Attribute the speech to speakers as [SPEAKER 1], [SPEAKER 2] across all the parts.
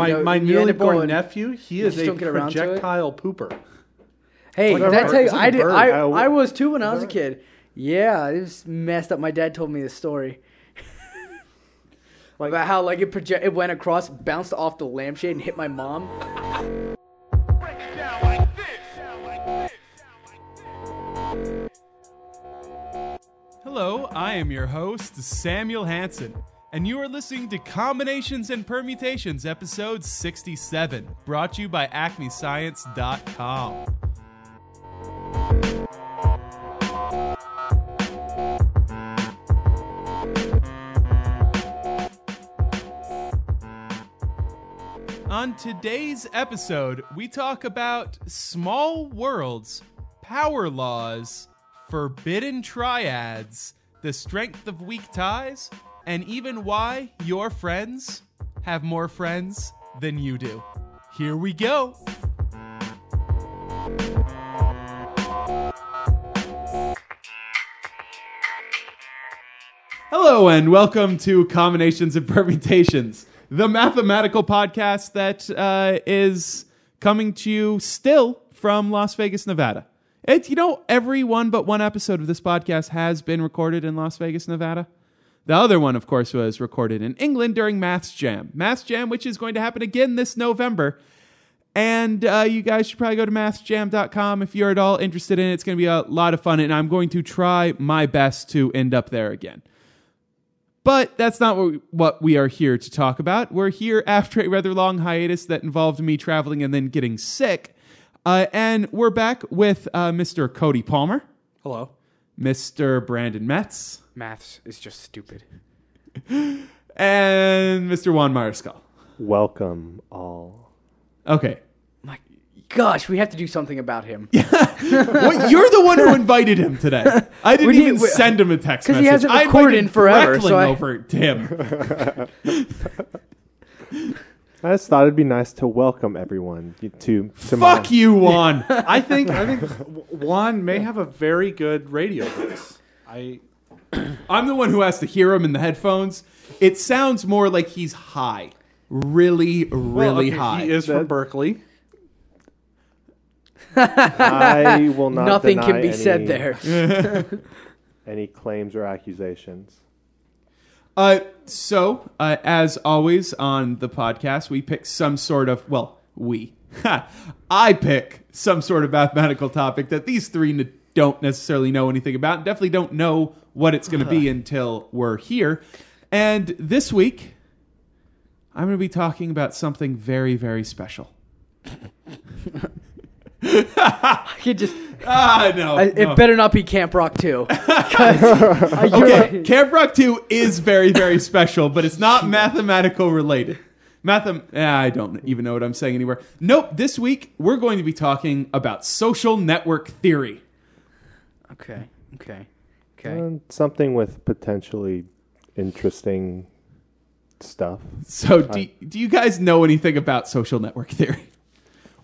[SPEAKER 1] My,
[SPEAKER 2] you know,
[SPEAKER 1] my newly born
[SPEAKER 2] going-
[SPEAKER 1] nephew, he is a
[SPEAKER 2] don't get around to it?
[SPEAKER 1] projectile pooper.
[SPEAKER 2] Hey,
[SPEAKER 1] Like a
[SPEAKER 2] that's
[SPEAKER 1] bird.
[SPEAKER 2] how
[SPEAKER 1] It's like
[SPEAKER 2] I
[SPEAKER 1] a
[SPEAKER 2] did. I,
[SPEAKER 3] I-
[SPEAKER 2] I was too when I was a kid. Yeah, it was messed up. My dad told me the story
[SPEAKER 3] Like-
[SPEAKER 2] about how like it project it went across, bounced off the lampshade, and hit my mom.
[SPEAKER 4] Hello, I am your host, Samuel Hansen, and you are listening to Combinations and Permutations, episode 67, brought to you by AcmeScience.com. On today's episode, we talk about small worlds, power laws, forbidden triads, the strength of weak ties, and even why your friends have more friends than you do. Here we go. Hello, and welcome to Combinations and Permutations, the mathematical podcast that uh, is coming to you still from Las Vegas, Nevada. It's, you know, every one but one episode of this podcast has been recorded in Las Vegas, Nevada. The other one, of course, was recorded in England during Maths Jam. Maths Jam, which is going to happen again this November. And uh, you guys should probably go to mathsjam.com if you're at all interested in it. It's going to be a lot of fun, and I'm going to try my best to end up there again. But that's not what we, are here to talk about. We're here after a rather long hiatus that involved me traveling and then getting sick. Uh, and we're back with uh, Mr. Cody Palmer,
[SPEAKER 1] Hello.
[SPEAKER 4] Mr. Brandon Metz,
[SPEAKER 2] Maths is just stupid.
[SPEAKER 4] and Mr. Juan Mariscal.
[SPEAKER 3] Welcome all.
[SPEAKER 4] Okay.
[SPEAKER 2] My gosh, we have to do something about him.
[SPEAKER 4] Well, you're the one who invited him today. I didn't
[SPEAKER 2] We need-
[SPEAKER 4] even
[SPEAKER 2] we-
[SPEAKER 4] send him a text
[SPEAKER 2] 'cause
[SPEAKER 4] message.
[SPEAKER 2] he hasn't
[SPEAKER 4] I
[SPEAKER 2] recorded
[SPEAKER 4] invited
[SPEAKER 2] in forever,
[SPEAKER 4] Breckling
[SPEAKER 2] so I-
[SPEAKER 4] over to him.
[SPEAKER 3] I just thought it'd be nice to welcome everyone to to
[SPEAKER 4] Fuck
[SPEAKER 3] my,
[SPEAKER 4] you, Juan.
[SPEAKER 1] I think I think Juan may have a very good radio voice. I
[SPEAKER 4] I'm the one who has to hear him in the headphones. It sounds more like he's high. Really, really
[SPEAKER 1] well, okay,
[SPEAKER 4] high.
[SPEAKER 1] He is from Berkeley.
[SPEAKER 3] I will not.
[SPEAKER 2] Nothing can
[SPEAKER 3] deny
[SPEAKER 2] be said there.
[SPEAKER 3] Any claims or accusations?
[SPEAKER 4] Uh, so, uh, as always on the podcast, we pick some sort of, well, we. I pick some sort of mathematical topic that these three n- don't necessarily know anything about, and definitely don't know what it's going to be until we're here. And this week, I'm going to be talking about something very, very special.
[SPEAKER 2] I could just.
[SPEAKER 4] Ah, no.
[SPEAKER 2] I, it better not be Camp Rock 2. 'Cause, uh,
[SPEAKER 4] Okay. Camp Rock 2 is very, very special, but it's not mathematical related. Mathem- eh, I don't even know what I'm saying anymore. Nope, this week we're going to be talking about social network theory.
[SPEAKER 2] Okay. Okay. Okay.
[SPEAKER 3] Uh, something with potentially interesting stuff.
[SPEAKER 4] So, do, do you guys know anything about social network theory?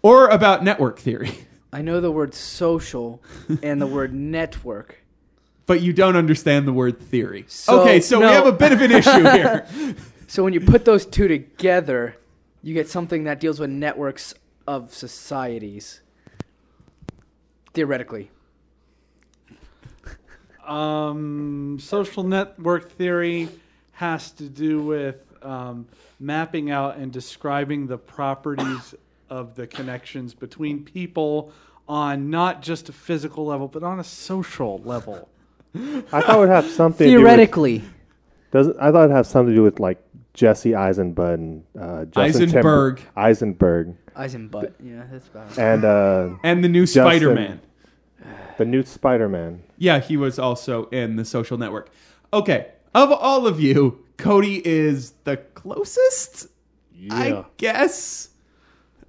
[SPEAKER 4] Or about network theory?
[SPEAKER 2] I know the word social and the word network.
[SPEAKER 4] But you don't understand the word theory.
[SPEAKER 2] So-
[SPEAKER 4] okay, so
[SPEAKER 2] no.
[SPEAKER 4] we have a bit of an issue here.
[SPEAKER 2] So when you put those two together, you get something that deals with networks of societies. Theoretically.
[SPEAKER 1] Um, social network theory has to do with um, mapping out and describing the properties of the connections between people on not just a physical level, but on a social level.
[SPEAKER 3] I thought it would have something.
[SPEAKER 2] Theoretically.
[SPEAKER 3] doesn't I thought it would have something to do with like Jesse Eisenbud and uh, Justin
[SPEAKER 4] Eisenberg.
[SPEAKER 3] Timber- Eisenberg
[SPEAKER 2] Eisenbutt. Yeah, that's about it.
[SPEAKER 3] and uh,
[SPEAKER 4] And the new
[SPEAKER 3] Justin-
[SPEAKER 4] Spider Man.
[SPEAKER 3] the new Spider-Man.
[SPEAKER 4] Yeah, he was also in the social network. Okay, of all of you, Cody is the closest, I guess.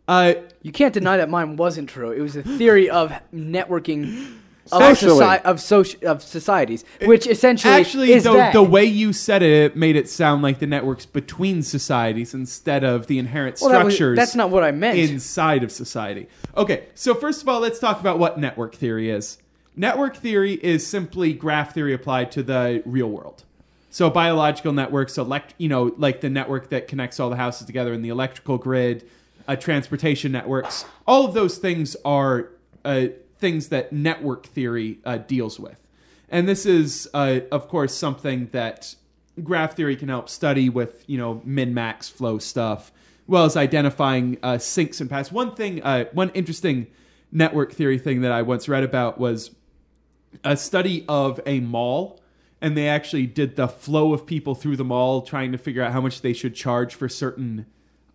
[SPEAKER 4] Uh,
[SPEAKER 2] You can't deny that mine wasn't true. It was a theory of networking of, soci- of, soci- of societies, which essentially
[SPEAKER 4] actually,
[SPEAKER 2] is
[SPEAKER 4] the,
[SPEAKER 2] that.
[SPEAKER 4] the way you said it, it made it sound like the networks between societies instead of the inherent
[SPEAKER 2] well, that was-
[SPEAKER 4] structures
[SPEAKER 2] that's not what I meant.
[SPEAKER 4] inside of society. Okay, so first of all, let's talk about what network theory is. Network theory is simply graph theory applied to the real world. So biological networks, elect, you know, like the network that connects all the houses together in the electrical grid, uh, transportation networks. All of those things are uh, things that network theory uh, deals with. And this is, uh, of course, something that graph theory can help study with, you know, min max flow stuff, well as identifying uh, sinks and paths. One thing, uh, one interesting network theory thing that I once read about was a study of a mall and they actually did the flow of people through the mall trying to figure out how much they should charge for certain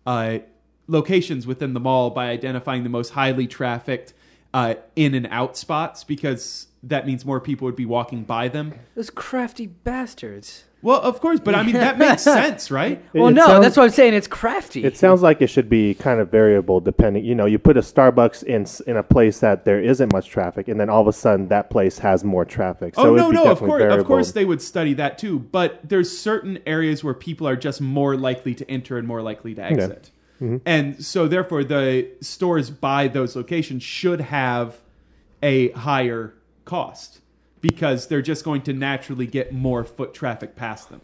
[SPEAKER 4] uh, locations within the mall by identifying the most highly trafficked uh, in and out spots because that means more people would be walking by them
[SPEAKER 2] Those crafty bastards.
[SPEAKER 4] well of course but i mean that makes sense right
[SPEAKER 2] well,
[SPEAKER 3] it
[SPEAKER 2] no,
[SPEAKER 3] sounds-
[SPEAKER 2] that's what I'm saying. It's crafty.
[SPEAKER 3] It sounds like it should be kind of variable depending. You know, you put a Starbucks in in a place that there isn't much traffic, and then all of a sudden that place has more traffic. So
[SPEAKER 4] oh no no of
[SPEAKER 3] definitely
[SPEAKER 4] course of course they would study that too but there's certain areas where people are just more likely to enter and more likely to exit and so therefore the stores by those locations should have a higher cost because they're just going to naturally get more foot traffic past them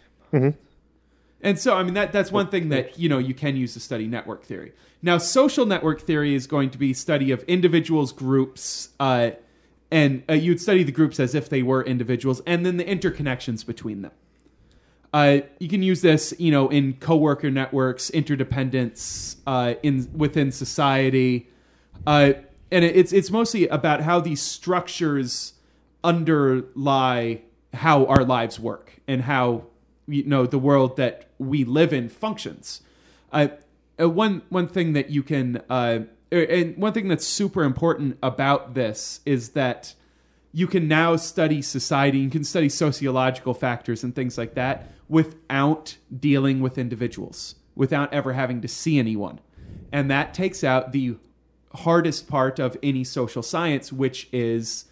[SPEAKER 4] and so, I mean, that that's one thing that you know you can use to study network theory. Now, social network theory is going to be study of individuals, groups, uh, and uh, you'd study the groups as if they were individuals, and then the interconnections between them. Uh, you can use this, you know, in coworker networks, interdependence uh, in within society, uh, and it- it's it's mostly about how these structures underlie how our lives work and how you know the world that we live in functions. Uh, uh, one one thing that you can uh, and one thing that's super important about this is that you can now study society. You can study sociological factors and things like that without dealing with individuals, without ever having to see anyone, and that takes out the hardest part of any social science, which is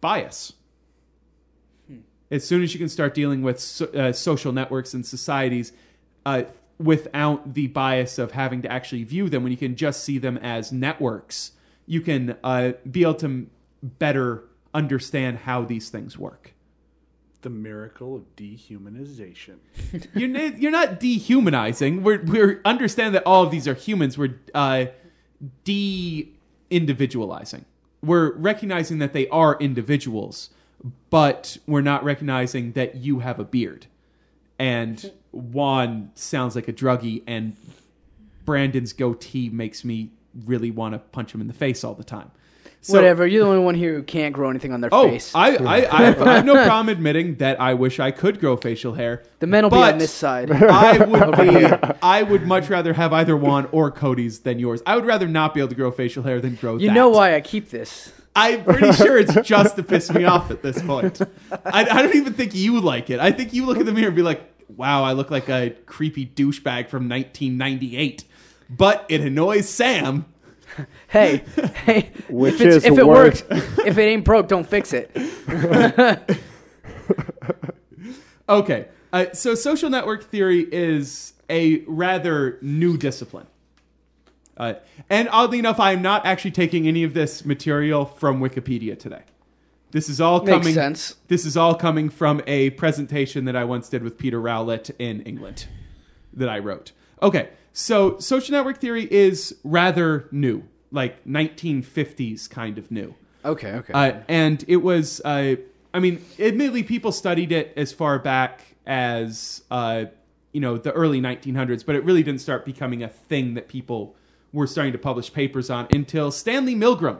[SPEAKER 4] bias as soon as you can start dealing with so, uh, social networks and societies uh, without the bias of having to actually view them, when you can just see them as networks, you can uh, be able to better understand how these things work.
[SPEAKER 1] The miracle of dehumanization.
[SPEAKER 4] You're, n- you're not dehumanizing. We're, we're understand that all of these are humans. We're uh, de-individualizing. We're recognizing that they are individuals, but we're not recognizing that you have a beard. And Juan sounds like a druggie, and Brandon's goatee makes me really want to punch him in the face all the time. So-
[SPEAKER 2] Whatever. You're the only one here who can't grow anything on their
[SPEAKER 4] Oh,
[SPEAKER 2] face.
[SPEAKER 4] I, I, I, have, I have no problem admitting that I wish I could grow facial hair.
[SPEAKER 2] the men will be on this side.
[SPEAKER 4] I would be. I would much rather have either Juan or Cody's than yours. I would rather not be able to grow facial hair than grow.
[SPEAKER 2] You
[SPEAKER 4] that.
[SPEAKER 2] know why I keep this.
[SPEAKER 4] I'm pretty sure it's just to piss me off at this point. I, I don't even think you like it. I think you look in the mirror and be like, "Wow, I look like a creepy douchebag from 1998." But it annoys Sam.
[SPEAKER 2] Hey, hey.
[SPEAKER 3] Which
[SPEAKER 2] if,
[SPEAKER 3] is
[SPEAKER 2] if it works, if it ain't broke, don't fix it.
[SPEAKER 4] Okay, uh, so social network theory is a rather new discipline. Uh, and oddly enough, I am not actually taking any of this material from Wikipedia today. This is all
[SPEAKER 2] Makes
[SPEAKER 4] coming.
[SPEAKER 2] sense.
[SPEAKER 4] This is all coming from a presentation that I once did with Peter Rowlett in England that I wrote. Okay, so social network theory is rather new, like 1950s kind of new.
[SPEAKER 2] Okay, okay.
[SPEAKER 4] Uh, and it was, uh, I mean, admittedly, people studied it as far back as, uh, you know, the early 1900s, but it really didn't start becoming a thing that people were starting to publish papers on until Stanley Milgram.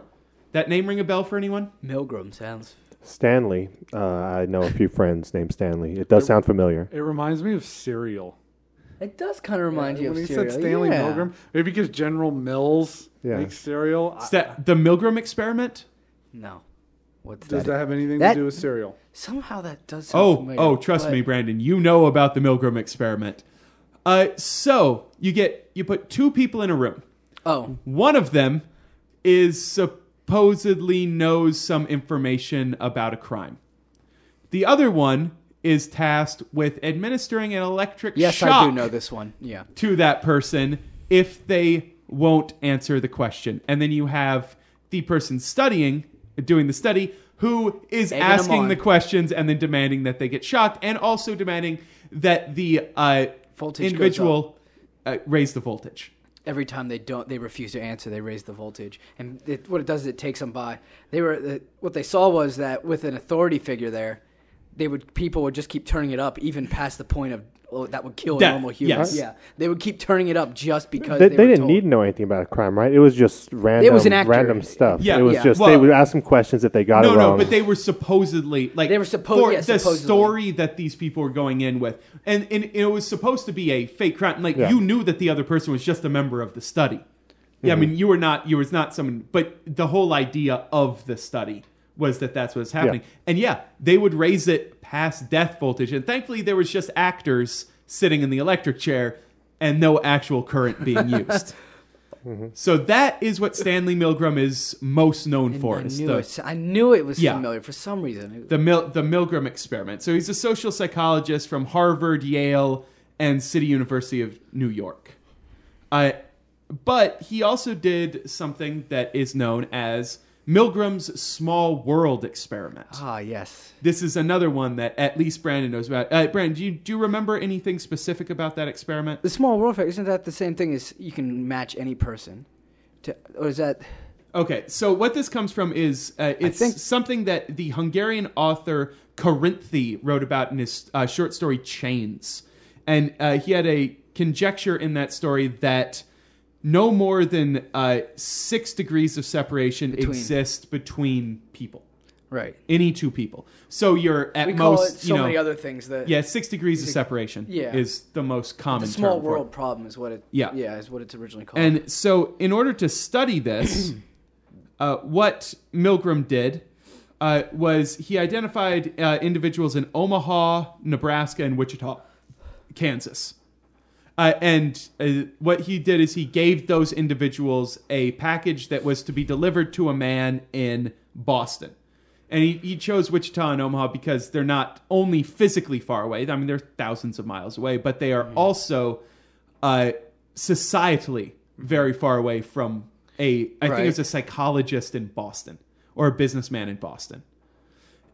[SPEAKER 4] That name ring a bell for anyone?
[SPEAKER 2] Milgram sounds.
[SPEAKER 3] Stanley. Uh, I know a few friends named Stanley. It does sound familiar.
[SPEAKER 1] It reminds me of cereal.
[SPEAKER 2] It does kind of remind you
[SPEAKER 1] when
[SPEAKER 2] of
[SPEAKER 1] he
[SPEAKER 2] cereal.
[SPEAKER 1] said Stanley
[SPEAKER 2] yeah.
[SPEAKER 1] Milgram, maybe because General Mills
[SPEAKER 3] Yeah.
[SPEAKER 1] makes cereal.
[SPEAKER 4] Is that the Milgram experiment?
[SPEAKER 2] No. What's that?
[SPEAKER 1] does
[SPEAKER 2] that?
[SPEAKER 1] that have anything
[SPEAKER 2] That-
[SPEAKER 1] to do with cereal?
[SPEAKER 2] Somehow that does sound
[SPEAKER 4] Oh,
[SPEAKER 2] familiar,
[SPEAKER 4] oh, trust
[SPEAKER 2] but-
[SPEAKER 4] me, Brandon. You know about the Milgram experiment. Uh, so you get you put two people in a room.
[SPEAKER 2] Oh,
[SPEAKER 4] One of them is supposedly knows some information about a crime. The other one is tasked with administering an electric
[SPEAKER 2] yes,
[SPEAKER 4] shock
[SPEAKER 2] I do know this one. Yeah.
[SPEAKER 4] to that person if they won't answer the question. And then you have the person studying, doing the study, who is
[SPEAKER 2] Egging
[SPEAKER 4] asking the questions and then demanding that they get shocked and also demanding that the uh,
[SPEAKER 2] Voltage
[SPEAKER 4] individual uh, raised the voltage.
[SPEAKER 2] Every time they don't, they refuse to answer. They raise the voltage, and it, what it does is it takes them by. They were the, what they saw was that with an authority figure there, they would people would just keep turning it up even past the point of oh, that would kill
[SPEAKER 4] Death,
[SPEAKER 2] normal humans.
[SPEAKER 4] yes.
[SPEAKER 2] Yeah, they would keep turning it up just because
[SPEAKER 3] They,
[SPEAKER 2] they,
[SPEAKER 3] they
[SPEAKER 2] were
[SPEAKER 3] didn't
[SPEAKER 2] told.
[SPEAKER 3] need to know anything about a crime, right? It was just random, it
[SPEAKER 2] was an actor.
[SPEAKER 3] random stuff.
[SPEAKER 4] Yeah,
[SPEAKER 3] it was
[SPEAKER 2] yeah.
[SPEAKER 3] just
[SPEAKER 4] Well-
[SPEAKER 3] they would ask them questions if they got
[SPEAKER 4] no,
[SPEAKER 3] it
[SPEAKER 4] no,
[SPEAKER 3] wrong.
[SPEAKER 4] but they were supposedly like
[SPEAKER 2] They were suppo-
[SPEAKER 4] for
[SPEAKER 2] yeah,
[SPEAKER 4] the
[SPEAKER 2] supposedly.
[SPEAKER 4] story that these people were going in with, and, and it was supposed to be a fake crime. Like
[SPEAKER 3] Yeah.
[SPEAKER 4] you knew that the other person was just a member of the study. Yeah, I mm-hmm. mean you were not. You was not someone, but the whole idea of the study was that that's what's happening. And yeah, they would raise it past death voltage, and thankfully there was just actors sitting in the electric chair and no actual current being used. So that is what Stanley Milgram is most known
[SPEAKER 2] And
[SPEAKER 4] for.
[SPEAKER 2] I knew
[SPEAKER 4] the-
[SPEAKER 2] it. I knew it was
[SPEAKER 4] Yeah.
[SPEAKER 2] familiar for some reason.
[SPEAKER 4] the Mil- the Milgram experiment. So he's a social psychologist from Harvard, Yale, and City University of New York. Uh, but he also did something that is known as Milgram's small world experiment.
[SPEAKER 2] Ah, yes.
[SPEAKER 4] This is another one that at least Brandon knows about. Uh, Brandon, do you, do you remember anything specific about that experiment?
[SPEAKER 2] The small world effect isn't that the same thing as you can match any person? To, or is that
[SPEAKER 4] Okay, so what this comes from is uh, it's
[SPEAKER 2] think-
[SPEAKER 4] something that the Hungarian author Karinthy wrote about in his uh, short story Chains. And uh, he had a conjecture in that story that no more than uh, six degrees of separation
[SPEAKER 2] Between.
[SPEAKER 4] exist between people,
[SPEAKER 2] right?
[SPEAKER 4] any two people. So you're at
[SPEAKER 2] We call
[SPEAKER 4] most,
[SPEAKER 2] it so
[SPEAKER 4] you know,
[SPEAKER 2] many other things that
[SPEAKER 4] yeah, six degrees of separation
[SPEAKER 2] Yeah.
[SPEAKER 4] is the most common
[SPEAKER 2] the small
[SPEAKER 4] term for it.
[SPEAKER 2] world problem is what it
[SPEAKER 4] Yeah.
[SPEAKER 2] yeah is what it's originally called.
[SPEAKER 4] And so, in order to study this, uh, what Milgram did uh, was he identified uh, individuals in Omaha, Nebraska, and Wichita, Kansas. Uh, and uh, what he did is he gave those individuals a package that was to be delivered to a man in Boston. And he, he chose Wichita and Omaha because they're not only physically far away, I mean, they're thousands of miles away, but they are also uh, societally very far away from a, I think it was a psychologist in Boston or a businessman in Boston.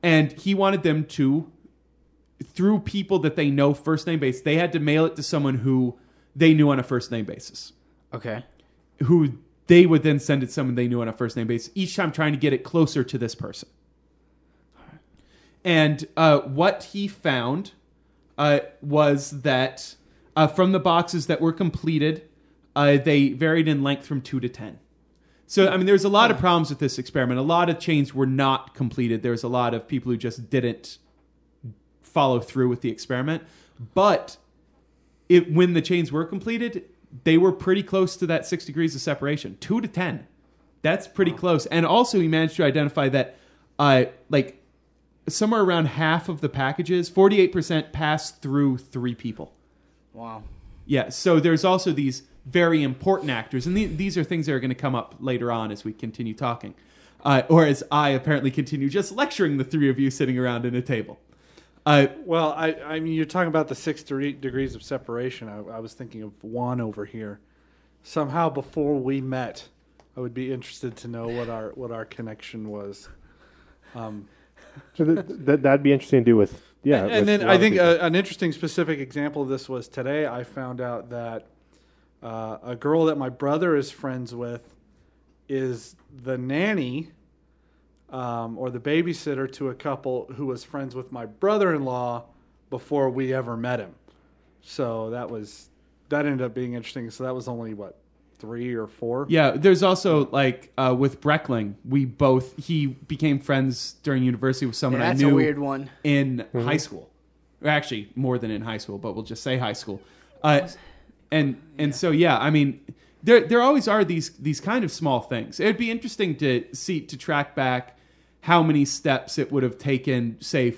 [SPEAKER 4] And he wanted them to through people that they know first name basis, they had to mail it to someone who they knew on a first name basis,
[SPEAKER 2] okay,
[SPEAKER 4] who they would then send it to someone they knew on a first name basis, each time trying to get it closer to this person. And uh, what he found uh, was that uh, from the boxes that were completed, uh, they varied in length from two to ten. So, I mean, there's a lot of problems with this experiment. A lot of chains were not completed. There was a lot of people who just didn't follow through with the experiment. But it, when the chains were completed, they were pretty close to that six degrees of separation, two to ten. That's pretty close. And also, he managed to identify that, uh, like, somewhere around half of the packages, forty-eight percent passed through three people.
[SPEAKER 2] wow,
[SPEAKER 4] Yeah, so there's also these very important actors, and the, these are things that are going to come up later on as we continue talking, uh, or as I apparently continue just lecturing the three of you sitting around in a table. Uh,
[SPEAKER 1] Well, I, I mean, you're talking about the six de- degrees of separation. I, I was thinking of one over here. Somehow, before we met, I would be interested to know what our what our connection was. Um,
[SPEAKER 3] So th- th- that'd be interesting to do with yeah.
[SPEAKER 1] and,
[SPEAKER 3] with
[SPEAKER 1] and then I think
[SPEAKER 3] people.
[SPEAKER 1] uh, an interesting specific example of this was today. I found out that uh, a girl that my brother is friends with is the nanny um, or the babysitter to a couple who was friends with my brother-in-law before we ever met him. So that was that ended up being interesting. So that was only what three or four.
[SPEAKER 4] yeah, there's also like uh, with Breckling, we both he became friends during university with someone
[SPEAKER 2] Yeah,
[SPEAKER 4] I
[SPEAKER 2] that's
[SPEAKER 4] knew
[SPEAKER 2] a weird one.
[SPEAKER 4] in high school, or actually more than in high school, but we'll just say high school. Uh, and and so yeah, I mean, there there always are these these kind of small things. It'd be interesting to see to track back how many steps it would have taken, say,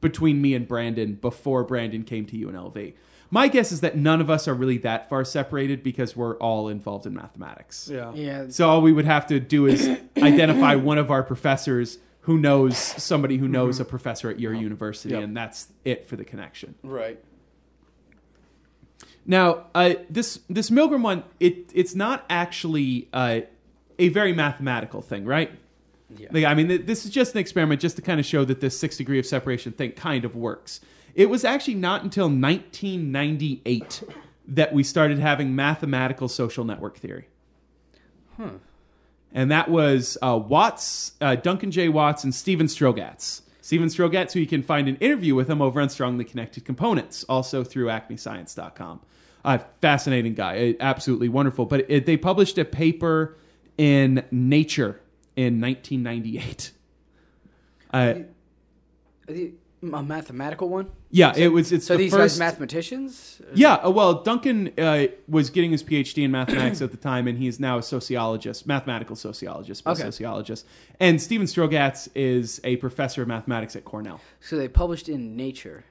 [SPEAKER 4] between me and Brandon before Brandon came to UNLV. My guess is that none of us are really that far separated because we're all involved in mathematics.
[SPEAKER 1] Yeah.
[SPEAKER 2] Yeah,
[SPEAKER 4] So all we would have to do is identify one of our professors who knows somebody who knows a professor at your university,
[SPEAKER 1] Yep.
[SPEAKER 4] and that's it for the connection.
[SPEAKER 2] right.
[SPEAKER 4] Now, uh, this this Milgram one, it it's not actually uh, a very mathematical thing, right?
[SPEAKER 2] Yeah.
[SPEAKER 4] Like, I mean, th- this is just an experiment, just to kind of show that this six degree of separation thing kind of works. It was actually not until 1998 that we started having mathematical social network theory. Huh. And that was uh, Watts, uh, Duncan J. Watts, and Stephen Strogatz. Stephen Strogatz, who you can find an interview with him over on Strongly Connected Components, also through acmescience.com. Uh, fascinating guy, absolutely wonderful. But it, they published a paper in Nature in 1998. Uh,
[SPEAKER 2] the- A mathematical one?
[SPEAKER 4] yeah, it was. It's
[SPEAKER 2] So
[SPEAKER 4] the
[SPEAKER 2] these
[SPEAKER 4] first.
[SPEAKER 2] guys mathematicians?
[SPEAKER 4] Yeah, uh, well, Duncan uh, was getting his PhD in mathematics at the time, and he's now a sociologist, mathematical sociologist, but
[SPEAKER 2] Okay.
[SPEAKER 4] sociologist. And Stephen Strogatz is a professor of mathematics at Cornell.
[SPEAKER 2] So they published in Nature.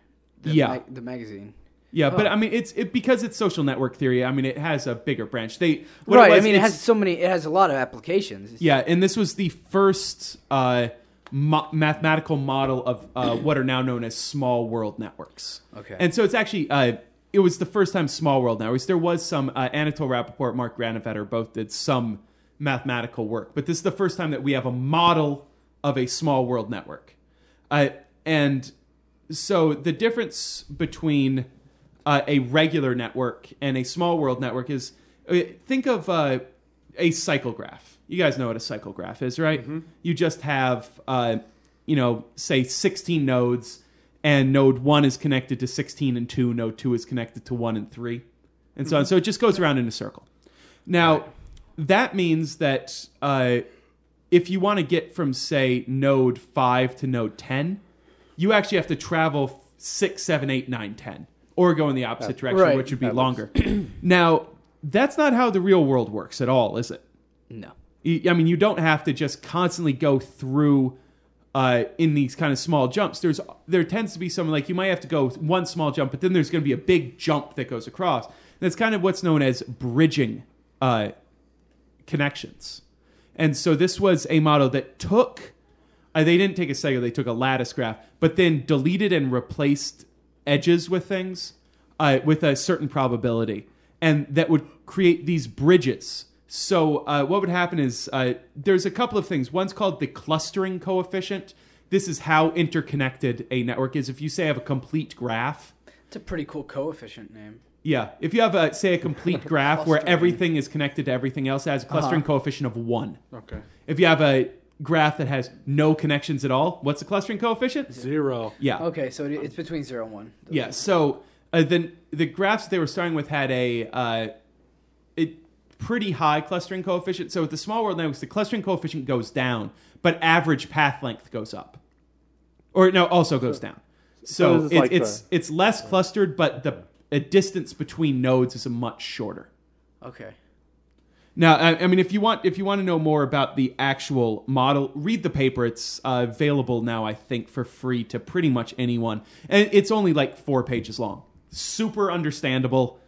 [SPEAKER 2] The
[SPEAKER 4] Yeah.
[SPEAKER 2] mag- the magazine.
[SPEAKER 4] Yeah, but
[SPEAKER 2] Oh.
[SPEAKER 4] I mean, it's it, because it's social network theory. I mean, it has a bigger branch. They
[SPEAKER 2] right.
[SPEAKER 4] was,
[SPEAKER 2] I mean, it has so many. It has a lot of applications.
[SPEAKER 4] Yeah, and this was the first uh, mo- mathematical model of uh, what are now known as small world networks.
[SPEAKER 2] Okay.
[SPEAKER 4] And so it's actually, uh, it was the first time small world networks. There was some, uh, Anatol Rapoport, Mark Granovetter both did some mathematical work, but this is the first time that we have a model of a small world network. Uh, and so the difference between uh, a regular network and a small world network is uh, think of uh, a cycle graph. You guys know what a cycle graph is, right? You just have, uh, you know, say 16 nodes, and node 1 is connected to 16 and 2, node 2 is connected to 1 and 3, and so on. So it just goes around in a circle. Now, that means that uh, if you want to get from, say, node 5 to node 10, you actually have to travel 6, 7, 8, 9, 10, or go in the opposite direction,
[SPEAKER 2] Right.
[SPEAKER 4] which would be longer. now, that's not how the real world works at all, is it?
[SPEAKER 2] No.
[SPEAKER 4] I mean, you don't have to just constantly go through uh, in these kind of small jumps. There's there tends to be something like you might have to go one small jump, but then there's going to be a big jump that goes across. That's kind of what's known as bridging uh, connections. And so this was a model that took. Uh, they didn't take a cycle; they took a lattice graph, but then deleted and replaced edges with things uh, with a certain probability, and that would create these bridges. So uh, what would happen is uh, there's a couple of things. One's called the clustering coefficient. This is how interconnected a network is. If you say I have a complete graph,
[SPEAKER 2] It's a pretty cool coefficient name.
[SPEAKER 4] yeah, if you have a say a complete graph where everything is connected to everything else, it has a clustering
[SPEAKER 2] Uh-huh.
[SPEAKER 4] coefficient of one.
[SPEAKER 1] Okay.
[SPEAKER 4] If you have a graph that has no connections at all, what's the clustering coefficient?
[SPEAKER 1] Zero.
[SPEAKER 4] Yeah.
[SPEAKER 2] Okay, so it- it's between zero and one.
[SPEAKER 4] Yeah. So uh, then the graphs they were starting with had a uh, it pretty high clustering coefficient. So with the small world networks, the clustering coefficient goes down, but average path length goes up, or no, also goes down. So,
[SPEAKER 3] this is
[SPEAKER 4] it,
[SPEAKER 3] like
[SPEAKER 4] it's it's less clustered, but the a distance between nodes is a much shorter.
[SPEAKER 2] Okay.
[SPEAKER 4] Now, I, mean, if you want, if you want to know more about the actual model, read the paper. It's uh, available now, I think, for free to pretty much anyone, and it's only like four pages long. Super understandable,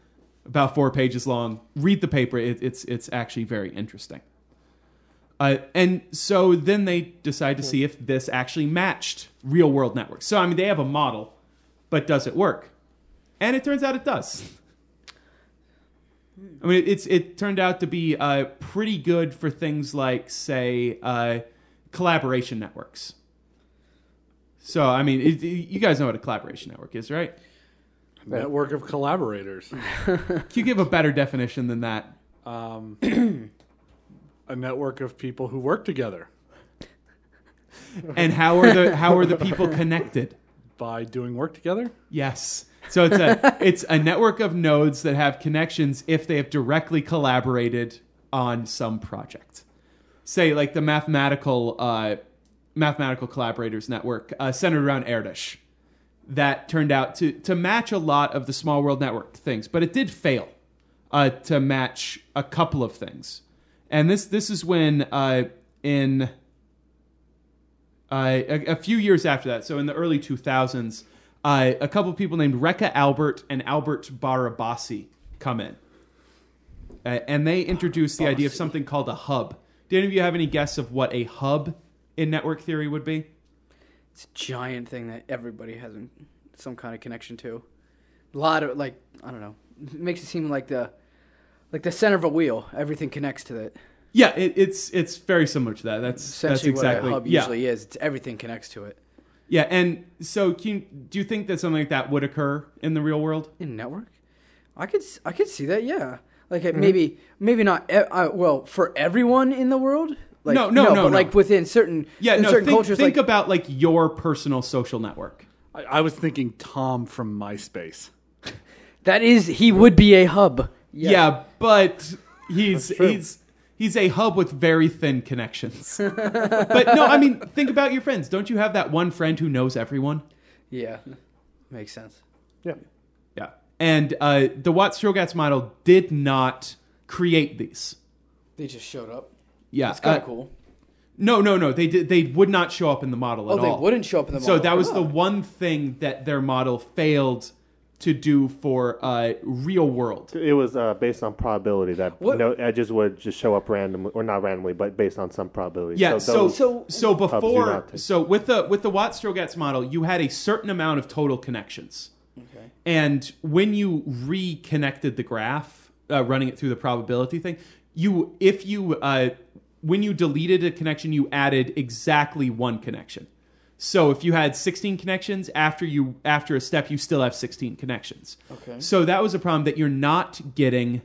[SPEAKER 4] about four pages long. Read the paper; it, it's it's actually very interesting. Uh, and so then they decide to see if this actually matched real world networks. So I mean, they have a model, but does it work? And it turns out it does. I mean, it's it turned out to be uh, pretty good for things like, say, uh, collaboration networks. So, I mean, it, you guys know what a collaboration network is, right?
[SPEAKER 1] Network of collaborators.
[SPEAKER 4] Can you give a better definition than that?
[SPEAKER 1] Um, a network of people who work together
[SPEAKER 4] And how are the how are the people connected?
[SPEAKER 1] by doing work together.
[SPEAKER 4] Yes. So it's a it's a network of nodes that have connections if they have directly collaborated on some project. Say like the mathematical uh, mathematical collaborators network uh, centered around Erdos. That turned out to to match a lot of the small world network things, but it did fail uh, to match a couple of things. And this this is when uh, in uh, a, a few years after that, so in the early 2000s, uh, a couple of people named Réka Albert and Albert Barabasi come in. Uh, and they introduced the idea of something called a hub. Do any of you have any guess of what a hub in network theory would be?
[SPEAKER 2] It's a giant thing that everybody has some kind of connection to. A lot of like I don't know. It makes it seem like the like the center of a wheel. Everything connects to it.
[SPEAKER 4] Yeah, it, it's it's very similar to that. That's
[SPEAKER 2] Essentially,
[SPEAKER 4] that's exactly
[SPEAKER 2] what a hub
[SPEAKER 4] yeah.
[SPEAKER 2] usually is. It's everything connects to it.
[SPEAKER 4] Yeah, and so can you, do you think that something like that would occur in the real world?
[SPEAKER 2] in network. I could s- I could see that. Yeah, like
[SPEAKER 4] Mm-hmm.
[SPEAKER 2] maybe maybe not. e- Uh, well, for everyone in the world. Like,
[SPEAKER 4] No, no, no,
[SPEAKER 2] but
[SPEAKER 4] no.
[SPEAKER 2] like within certain
[SPEAKER 4] Yeah,
[SPEAKER 2] in
[SPEAKER 4] no.
[SPEAKER 2] certain
[SPEAKER 4] Think,
[SPEAKER 2] cultures.
[SPEAKER 4] think
[SPEAKER 2] like,
[SPEAKER 4] about like your personal social network.
[SPEAKER 1] I, I was thinking Tom from MySpace.
[SPEAKER 2] that is he would be a hub.
[SPEAKER 4] Yeah, but he's he's he's a hub with very thin connections. but no, I mean, think about your friends. Don't you have that one friend who knows everyone?
[SPEAKER 2] Yeah, makes sense.
[SPEAKER 3] Yeah.
[SPEAKER 4] Yeah. And uh, the Watt Strogatz model did not create these.
[SPEAKER 2] They just showed up.
[SPEAKER 4] Yeah.
[SPEAKER 2] It's kind
[SPEAKER 4] uh,
[SPEAKER 2] of cool.
[SPEAKER 4] No, no, no. They did. They would not show up in the model
[SPEAKER 2] Oh,
[SPEAKER 4] at all.
[SPEAKER 2] Oh, they wouldn't show up in the model.
[SPEAKER 4] So that was the
[SPEAKER 2] Oh.
[SPEAKER 4] one thing that their model failed to do for uh, real world.
[SPEAKER 3] It was uh, based on probability that
[SPEAKER 2] What-
[SPEAKER 3] no edges would just show up randomly, or not randomly, but based on some probability.
[SPEAKER 4] Yeah. So so,
[SPEAKER 2] So-
[SPEAKER 4] so before so with the with the Watt Strogatz model, you had a certain amount of total connections.
[SPEAKER 2] Okay.
[SPEAKER 4] And when you reconnected the graph, uh, running it through the probability thing, you if you uh, when you deleted a connection, you added exactly one connection. So if you had 16 connections after you after a step, you still have 16 connections.
[SPEAKER 2] Okay.
[SPEAKER 4] So that was a problem that you're not getting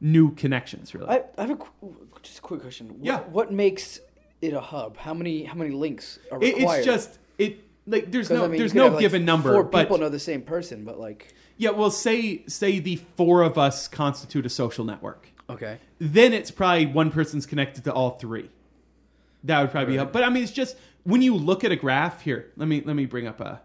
[SPEAKER 4] new connections really.
[SPEAKER 2] I, I have a qu- just a quick question. What,
[SPEAKER 4] Yeah.
[SPEAKER 2] What makes it a hub? How many how many links are
[SPEAKER 4] It- it's just it like there's no
[SPEAKER 2] I mean,
[SPEAKER 4] there's no
[SPEAKER 2] have, like,
[SPEAKER 4] given number,
[SPEAKER 2] Four
[SPEAKER 4] but
[SPEAKER 2] people know the same person, but like
[SPEAKER 4] yeah, well say say the four of us constitute a social network.
[SPEAKER 2] okay.
[SPEAKER 4] then it's probably one person's connected to all three. That would probably be help. But I mean, it's just when you look at a graph here. Let me let me bring up a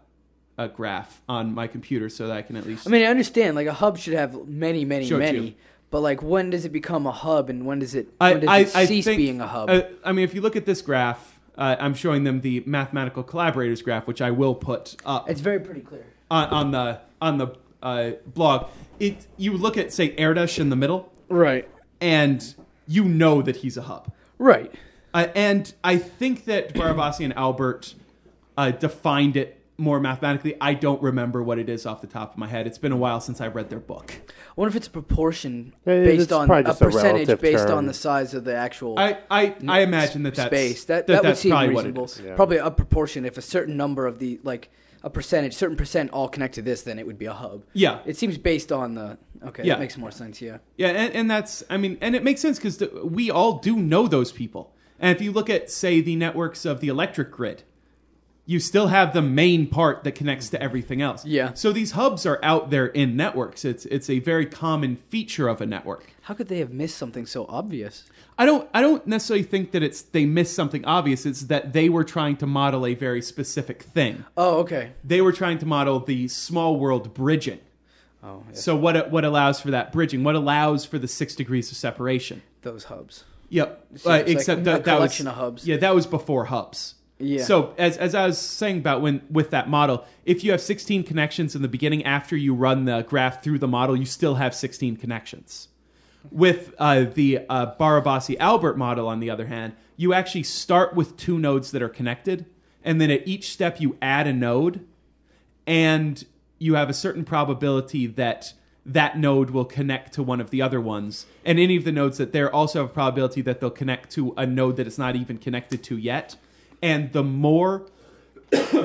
[SPEAKER 4] a graph on my computer so that I can at least.
[SPEAKER 2] I mean, I understand like a hub should have many, many,
[SPEAKER 4] Show it to
[SPEAKER 2] many.
[SPEAKER 4] you.
[SPEAKER 2] But like, when does it become a hub, and when does it
[SPEAKER 4] I,
[SPEAKER 2] when does
[SPEAKER 4] I,
[SPEAKER 2] it
[SPEAKER 4] I
[SPEAKER 2] cease
[SPEAKER 4] think,
[SPEAKER 2] being a hub?
[SPEAKER 4] uh, I mean, if you look at this graph, uh, I'm showing them the mathematical collaborators graph, which I will put up
[SPEAKER 2] it's very pretty clear.
[SPEAKER 4] on, on the on the uh, blog. It you look at say Erdos in the middle,
[SPEAKER 2] Right.
[SPEAKER 4] and you know that he's a hub.
[SPEAKER 2] Right.
[SPEAKER 4] Uh, and I think that Barabasi and Albert uh, defined it more mathematically. I don't remember what it is off the top of my head. It's been a while since I read their book.
[SPEAKER 2] I wonder if it's a proportion
[SPEAKER 3] Yeah, it-
[SPEAKER 2] based on a
[SPEAKER 3] just a
[SPEAKER 2] percentage based
[SPEAKER 3] term.
[SPEAKER 2] on the size of the actual
[SPEAKER 4] I I, I imagine that that's
[SPEAKER 2] space. That
[SPEAKER 4] that,
[SPEAKER 2] that, would seem
[SPEAKER 4] probably
[SPEAKER 2] reasonable.
[SPEAKER 4] what it is.
[SPEAKER 3] Yeah.
[SPEAKER 2] Probably a proportion. If a certain number of the like a percentage, certain percent all connect to this, then it would be a hub.
[SPEAKER 4] Yeah,
[SPEAKER 2] It seems based on the okay.
[SPEAKER 4] Yeah.
[SPEAKER 2] That makes more sense. Yeah.
[SPEAKER 4] yeah, and, and that's I mean, and it makes sense because we all do know those people. And if you look at say the networks of the electric grid, you still have the main part that connects to everything else.
[SPEAKER 2] Yeah.
[SPEAKER 4] So these hubs are out there in networks. It's it's a very common feature of a network.
[SPEAKER 2] How could they have missed something so obvious?
[SPEAKER 4] I don't I don't necessarily think that it's they missed something obvious. It's that they were trying to model a very specific thing.
[SPEAKER 2] Oh, okay.
[SPEAKER 4] They were trying to model the small world bridging.
[SPEAKER 2] Oh, yeah.
[SPEAKER 4] So what what allows for that bridging? What allows for the six degrees of separation?
[SPEAKER 2] those hubs.
[SPEAKER 4] Yep.
[SPEAKER 2] So
[SPEAKER 4] Uh,
[SPEAKER 2] like
[SPEAKER 4] except
[SPEAKER 2] a
[SPEAKER 4] that, that was
[SPEAKER 2] of hubs.
[SPEAKER 4] Yeah, that was before hubs.
[SPEAKER 2] Yeah.
[SPEAKER 4] So as as I was saying about when with that model, if you have 16 connections in the beginning, after you run the graph through the model, you still have 16 connections. With uh, the uh, Barabasi Albert model, on the other hand, you actually start with two nodes that are connected, and then at each step you add a node, and you have a certain probability that that node will connect to one of the other ones, and any of the nodes that there also have a probability that they'll connect to a node that it's not even connected to yet. And the more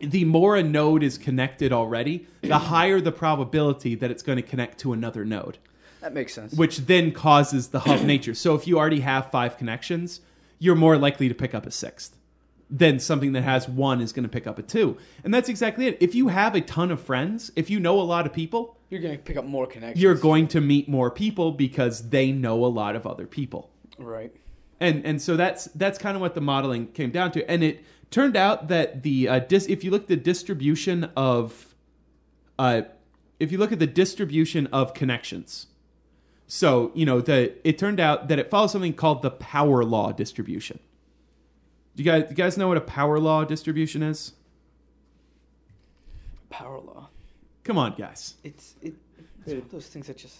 [SPEAKER 4] the more a node is connected already, the higher the probability that it's going to connect to another node,
[SPEAKER 2] That makes sense.
[SPEAKER 4] which then causes the hub nature. So if you already have five connections, you're more likely to pick up a sixth than something that has one is going to pick up a two. And that's exactly it. If you have a ton of friends, if you know a lot of people,
[SPEAKER 2] You're gonna pick up more connections.
[SPEAKER 4] you're going to meet more people because they know a lot of other people
[SPEAKER 2] right.
[SPEAKER 4] and and so that's that's kind of what the modeling came down to and it turned out that the uh, dis- if you look at the distribution of uh, if you look at the distribution of connections so you know the it turned out that it follows something called the power law distribution do you guys you guys know what a power law distribution is
[SPEAKER 2] Power law.
[SPEAKER 4] Come on guys
[SPEAKER 2] It's it. It's one of those things that just.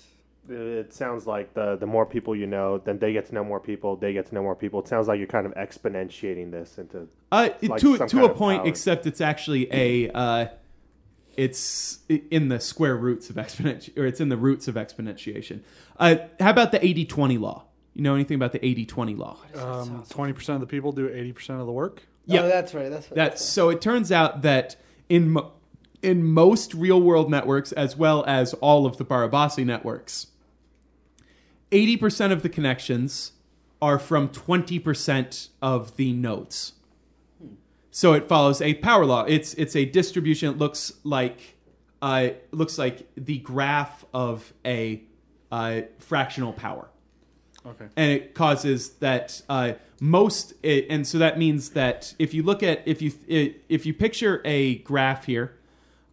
[SPEAKER 3] It sounds like the the more people you know, then they get to know more people. They get to know more people. It sounds like you're kind of exponentiating this into.
[SPEAKER 4] Uh,
[SPEAKER 3] like
[SPEAKER 4] to
[SPEAKER 3] some
[SPEAKER 4] to
[SPEAKER 3] kind
[SPEAKER 4] a
[SPEAKER 3] of
[SPEAKER 4] point,
[SPEAKER 3] power.
[SPEAKER 4] except it's actually a uh, it's in the square roots of exponential, or it's in the roots of exponentiation. Uh, how about the 80-20 law? You know anything about the 80-20 law?
[SPEAKER 1] Um, Twenty percent of the people do eighty percent of the work.
[SPEAKER 4] Yeah.
[SPEAKER 2] Oh, that's right. That's what
[SPEAKER 4] That's right so. It turns out that in mo- in most real world networks, as well as all of the Barabasi networks, eighty percent of the connections are from twenty percent of the nodes. So it follows a power law. It's it's a distribution. It looks like uh, looks like the graph of a uh, fractional power
[SPEAKER 1] Okay.
[SPEAKER 4] and it causes that uh, most it, and so that means that if you look at if you if you picture a graph here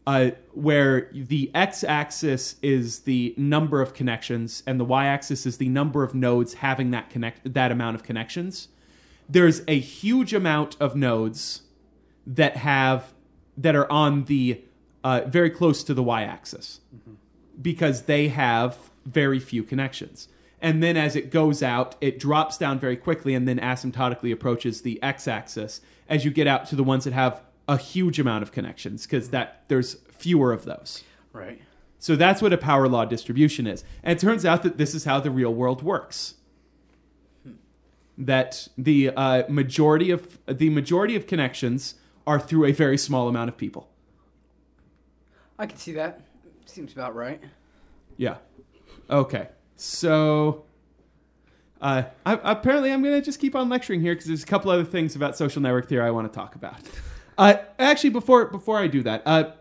[SPEAKER 4] uh, where the x-axis is the number of connections and the y-axis is the number of nodes having that connect that amount of connections there's a huge amount of nodes that have that are on the uh, very close to the y-axis because they have very few connections. And then as it goes out, it drops down very quickly and then asymptotically approaches the x-axis as you get out to the ones that have a huge amount of connections because that there's fewer of those.
[SPEAKER 2] right.
[SPEAKER 4] So that's what a power law distribution is. And it turns out that this is how the real world works. That the uh, majority of the majority of connections are through a very small amount of people.
[SPEAKER 2] I can see that. Seems about right.
[SPEAKER 4] Yeah. Okay. So, uh, I, apparently, I'm going to just keep on lecturing here because there's a couple other things about social network theory I want to talk about. Uh, actually, before before I do that, uh,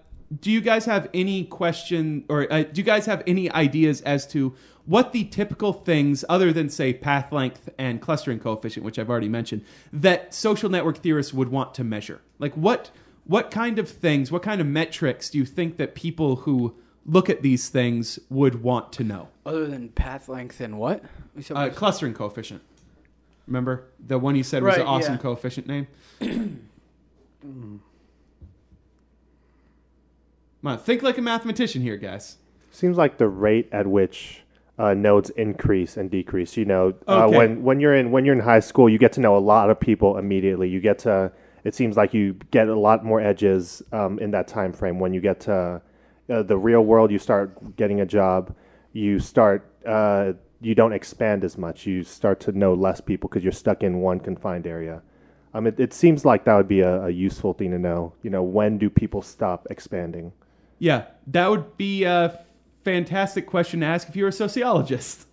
[SPEAKER 4] do you guys have any question or uh, do you guys have any ideas as to what the typical things, other than say path length and clustering coefficient, which I've already mentioned, that social network theorists would want to measure? Like what what kind of things, what kind of metrics do you think that people who look at these things would want to know?
[SPEAKER 2] Other than path length and what? We said-
[SPEAKER 4] Uh, clustering coefficient. Remember the one you said was
[SPEAKER 2] Right,
[SPEAKER 4] an awesome
[SPEAKER 2] yeah.
[SPEAKER 4] coefficient name. Come on, think like a mathematician here, guys.
[SPEAKER 3] Seems like the rate at which uh, nodes increase and decrease. You know, uh,
[SPEAKER 4] Okay.
[SPEAKER 3] when when you're in when you're in high school, you get to know a lot of people immediately. You get to. It seems like you get a lot more edges um, in that time frame. When you get to uh, the real world, you start getting a job. You start. Uh, you don't expand as much. You start to know less people because you're stuck in one confined area. Um, it, it seems like that would be a, a useful thing to know. You know, when do people stop expanding?
[SPEAKER 4] Yeah, that would be a fantastic question to ask if you're a sociologist.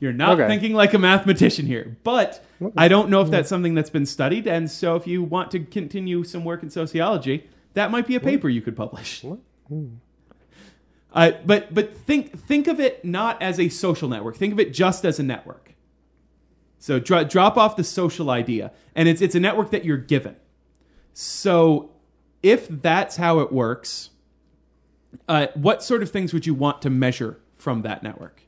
[SPEAKER 4] You're not
[SPEAKER 3] Okay.
[SPEAKER 4] thinking like a mathematician here, but I don't know if that's something that's been studied. And so, if you want to continue some work in sociology, that might be a paper you could publish. Uh, but but think think of it not as a social network. Think of it just as a network. So dro- drop off the social idea, and it's it's a network that you're given. So if that's how it works, uh, what sort of things would you want to measure from that network?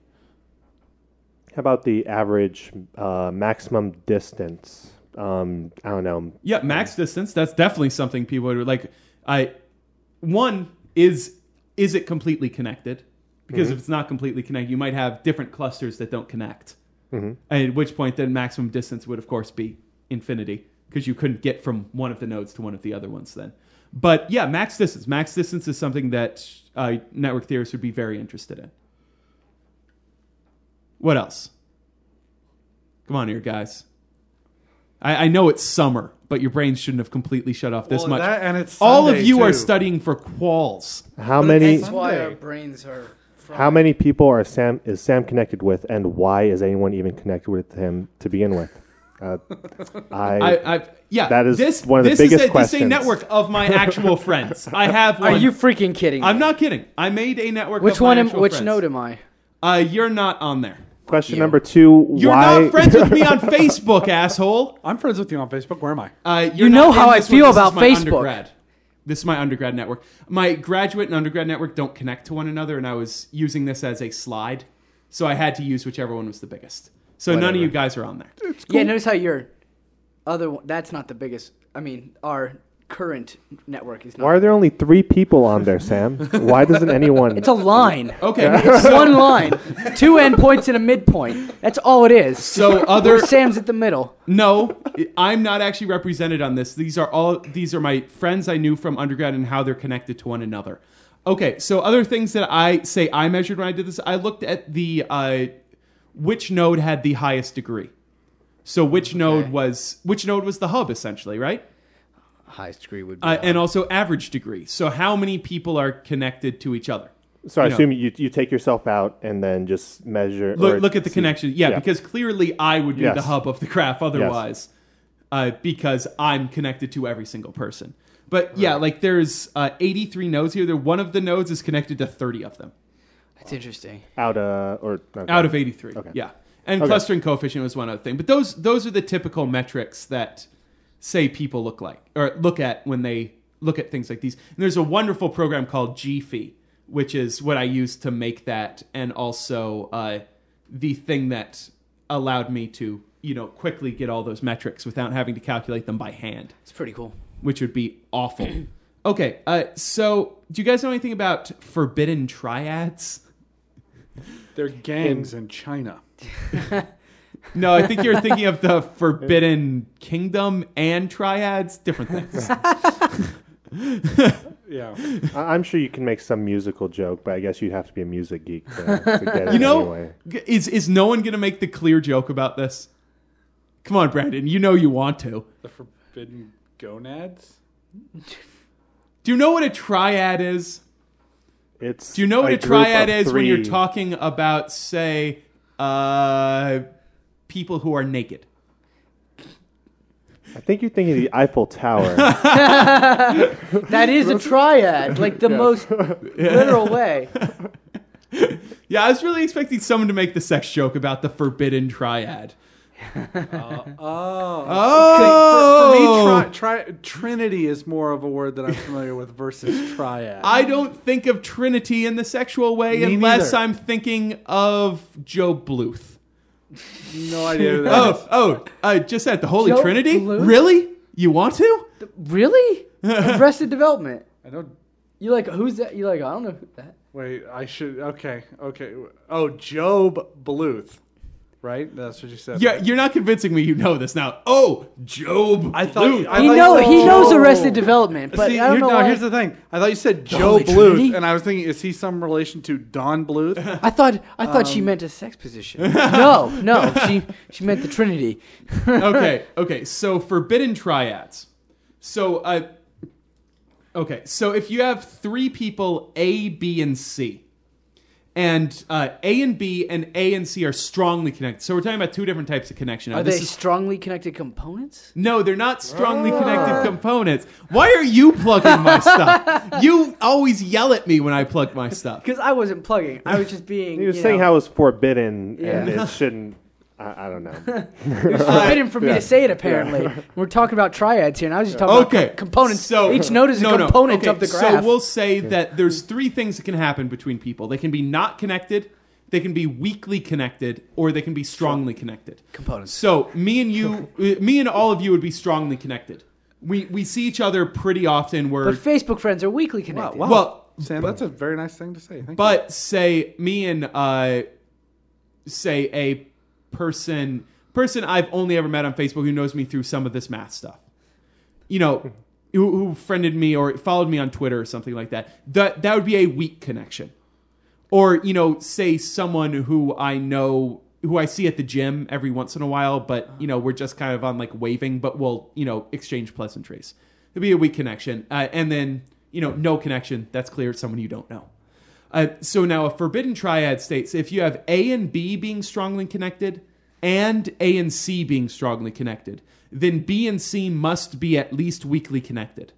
[SPEAKER 3] How about the average uh, maximum distance? Um, I don't know.
[SPEAKER 4] Yeah, max distance. That's definitely something people would like. I one is is it completely connected? Because if it's not completely connected, you might have different clusters that don't connect. At which point, then maximum distance would of course be infinity because you couldn't get from one of the nodes to one of the other ones then. But yeah, max distance. Max distance is something that uh, network theorists would be very interested in. What else? Come on here, guys. I, I know it's summer, but your brains shouldn't have completely shut off this
[SPEAKER 1] Well,
[SPEAKER 4] much.
[SPEAKER 1] that- and it's
[SPEAKER 4] All of
[SPEAKER 1] Sunday,
[SPEAKER 4] you are
[SPEAKER 1] too.
[SPEAKER 4] studying for quals.
[SPEAKER 3] How
[SPEAKER 1] But
[SPEAKER 3] many?
[SPEAKER 2] That's why our
[SPEAKER 1] Sunday.
[SPEAKER 2] brains are. Fried.
[SPEAKER 3] How many people are Sam is Sam connected with, and why is anyone even connected with him to begin with? Uh, I,
[SPEAKER 4] I, I, yeah,
[SPEAKER 3] That is
[SPEAKER 4] this,
[SPEAKER 3] one of the
[SPEAKER 4] this
[SPEAKER 3] biggest
[SPEAKER 4] is a, This is a network of my actual friends. I have
[SPEAKER 2] Are you freaking kidding?
[SPEAKER 4] I'm
[SPEAKER 2] me?
[SPEAKER 4] not kidding. I made a network.
[SPEAKER 2] Which
[SPEAKER 4] of my
[SPEAKER 2] one? Am, which
[SPEAKER 4] friends.
[SPEAKER 2] node am I?
[SPEAKER 4] Uh, you're not on there.
[SPEAKER 3] question
[SPEAKER 2] you.
[SPEAKER 3] number two.
[SPEAKER 4] You're
[SPEAKER 3] why?
[SPEAKER 4] not friends with me on Facebook, asshole.
[SPEAKER 1] I'm friends with you on Facebook. Where am I?
[SPEAKER 4] Uh,
[SPEAKER 2] You
[SPEAKER 4] you're
[SPEAKER 2] know how I
[SPEAKER 4] this one.
[SPEAKER 2] feel
[SPEAKER 4] This is
[SPEAKER 2] about
[SPEAKER 4] my
[SPEAKER 2] Facebook.
[SPEAKER 4] Undergrad. This is my undergrad network. My graduate and undergrad network don't connect to one another, and I was using this as a slide, so I had to use whichever one was the biggest. So none of you guys are on there.
[SPEAKER 2] Yeah, notice how your other one, that's not the biggest. I mean, our current network is not.
[SPEAKER 3] Why are there only three people on there, Sam? Why doesn't anyone?
[SPEAKER 2] It's a line.
[SPEAKER 4] Okay,
[SPEAKER 2] It's one line, two endpoints and a midpoint. That's all it is.
[SPEAKER 4] so other
[SPEAKER 2] Where Sam's at the middle.
[SPEAKER 4] No, I'm not actually represented on this. These are all these are my friends I knew from undergrad and how they're connected to one another. Okay, so other things that I say I measured when I did this, I looked at the uh, which node had the highest degree. So which node was which node was the hub essentially, right?
[SPEAKER 2] highest degree would be.
[SPEAKER 4] uh, and also average degree. So how many people are connected to each other?
[SPEAKER 3] So I
[SPEAKER 4] You know.
[SPEAKER 3] assume you, you take yourself out and then just measure.
[SPEAKER 4] Look, look at the
[SPEAKER 3] see-
[SPEAKER 4] connection. Yeah,
[SPEAKER 3] yeah.
[SPEAKER 4] because clearly I would be
[SPEAKER 3] Yes.
[SPEAKER 4] the hub of the graph otherwise, uh, because I'm connected to every single person. But yeah, like there's uh, 83 nodes here. There, one of the nodes is connected to 30 of them
[SPEAKER 2] That's interesting.
[SPEAKER 3] out uh or okay.
[SPEAKER 4] out of 83.
[SPEAKER 3] Okay.
[SPEAKER 4] Yeah, and
[SPEAKER 3] Okay.
[SPEAKER 4] clustering coefficient was one other thing. But those those are the typical metrics that say people look like or look at when they look at things like these. And there's a wonderful program called Gephi, which is what I used to make that, and also uh, the thing that allowed me to you know quickly get all those metrics without having to calculate them by hand,
[SPEAKER 2] It's pretty cool.
[SPEAKER 4] which would be awful. okay, uh, so do you guys know anything about forbidden triads?
[SPEAKER 1] They're gangs in China.
[SPEAKER 4] No, I think you're thinking of the Forbidden Kingdom and triads, different things.
[SPEAKER 1] Yeah.
[SPEAKER 3] I- I'm sure you can make some musical joke, but I guess you'd have to be a music geek to, to get it
[SPEAKER 4] You know,
[SPEAKER 3] anyway.
[SPEAKER 4] is is no one going to make the clear joke about this? Come on, Brandon, you know you want to.
[SPEAKER 1] The forbidden gonads?
[SPEAKER 4] Do you know what a triad is?
[SPEAKER 3] It's
[SPEAKER 4] Do you know what a,
[SPEAKER 3] group
[SPEAKER 4] triad
[SPEAKER 3] of
[SPEAKER 4] is when you're talking about, say, uh, people who are naked?
[SPEAKER 3] I think you're thinking of the Eiffel Tower.
[SPEAKER 2] That is a triad, like the most literal way.
[SPEAKER 4] Yeah, I was really expecting someone to make the sex joke about the forbidden triad.
[SPEAKER 1] Uh, oh.
[SPEAKER 4] Oh,
[SPEAKER 1] For, for me, oh! tri- tri- Trinity is more of a word that I'm familiar with versus triad.
[SPEAKER 4] I don't think of Trinity in the sexual way
[SPEAKER 1] Me
[SPEAKER 4] unless
[SPEAKER 1] neither.
[SPEAKER 4] I'm thinking of Joe Bluth.
[SPEAKER 1] no idea who that oh, is.
[SPEAKER 4] Oh, oh, I just said the Holy
[SPEAKER 2] Joe
[SPEAKER 4] Trinity.
[SPEAKER 2] Bluth?
[SPEAKER 4] Really? You want to?
[SPEAKER 2] Really? Arrested Development.
[SPEAKER 1] I don't.
[SPEAKER 2] You like who's that? You like I don't know who that.
[SPEAKER 1] Wait, I should. Okay, okay. Oh, Job Bluth, right? That's what you said.
[SPEAKER 4] Yeah, you're not convincing me. You know this now. Oh, Job.
[SPEAKER 1] I thought-
[SPEAKER 4] Bluth.
[SPEAKER 1] I
[SPEAKER 2] he
[SPEAKER 1] thought
[SPEAKER 2] know
[SPEAKER 1] you
[SPEAKER 2] he knows Arrested Development, but
[SPEAKER 1] See,
[SPEAKER 2] I don't
[SPEAKER 1] here-
[SPEAKER 2] know
[SPEAKER 1] no,
[SPEAKER 2] why.
[SPEAKER 1] here's the thing. I thought you said Joe
[SPEAKER 2] Holy
[SPEAKER 1] Bluth,
[SPEAKER 2] Trinity?
[SPEAKER 1] and I was thinking, is he some relation to Don Bluth?
[SPEAKER 2] I thought I thought she meant a sex position. no, no, she she meant the Trinity.
[SPEAKER 4] okay, okay. So forbidden triads. So, uh, okay. So if you have three people, A, B, and C, and uh, A and B and A and C are strongly connected. So we're talking about two different types of connection. Now,
[SPEAKER 2] Are
[SPEAKER 4] this
[SPEAKER 2] they
[SPEAKER 4] is-
[SPEAKER 2] strongly connected components?
[SPEAKER 4] no, they're not strongly connected components. Why are you plugging my stuff? You always yell at me when I plug my stuff.
[SPEAKER 2] Because I wasn't plugging. I was just being.
[SPEAKER 3] He was
[SPEAKER 2] you
[SPEAKER 3] saying
[SPEAKER 2] know,
[SPEAKER 3] how it's forbidden and
[SPEAKER 2] Yeah.
[SPEAKER 3] it shouldn't. I, I don't know.
[SPEAKER 2] it was forbidden for me
[SPEAKER 3] Yeah.
[SPEAKER 2] to say it. Apparently, we're talking about triads here, and I was just talking
[SPEAKER 4] Okay,
[SPEAKER 2] about co- components.
[SPEAKER 4] So
[SPEAKER 2] each node is a
[SPEAKER 4] no, no,
[SPEAKER 2] component
[SPEAKER 4] okay,
[SPEAKER 2] of the graph.
[SPEAKER 4] So we'll say that there's three things that can happen between people. They can be not connected, they can be weakly connected, or they can be strongly connected.
[SPEAKER 2] components.
[SPEAKER 4] So me and you, uh, me and all of you would be strongly connected. We we see each other pretty often. We're
[SPEAKER 2] But Facebook friends are weakly connected.
[SPEAKER 1] wow.
[SPEAKER 4] Well,
[SPEAKER 1] Sam, that's a very nice thing to say. Thank
[SPEAKER 4] But say me and uh, say a person person I've only ever met on Facebook who knows me through some of this math stuff. You know, who, who friended me or followed me on Twitter or something like that. That that would be a weak connection. Or you know, say someone who I know who I see at the gym every once in a while, but you know we're just kind of on like waving, but we'll you know exchange pleasantries. It'd be a weak connection, uh, and then you know no connection. That's clear. It's someone you don't know. Uh, so now a forbidden triad states if you have A and B being strongly connected and A and C being strongly connected, then B and C must be at least weakly connected.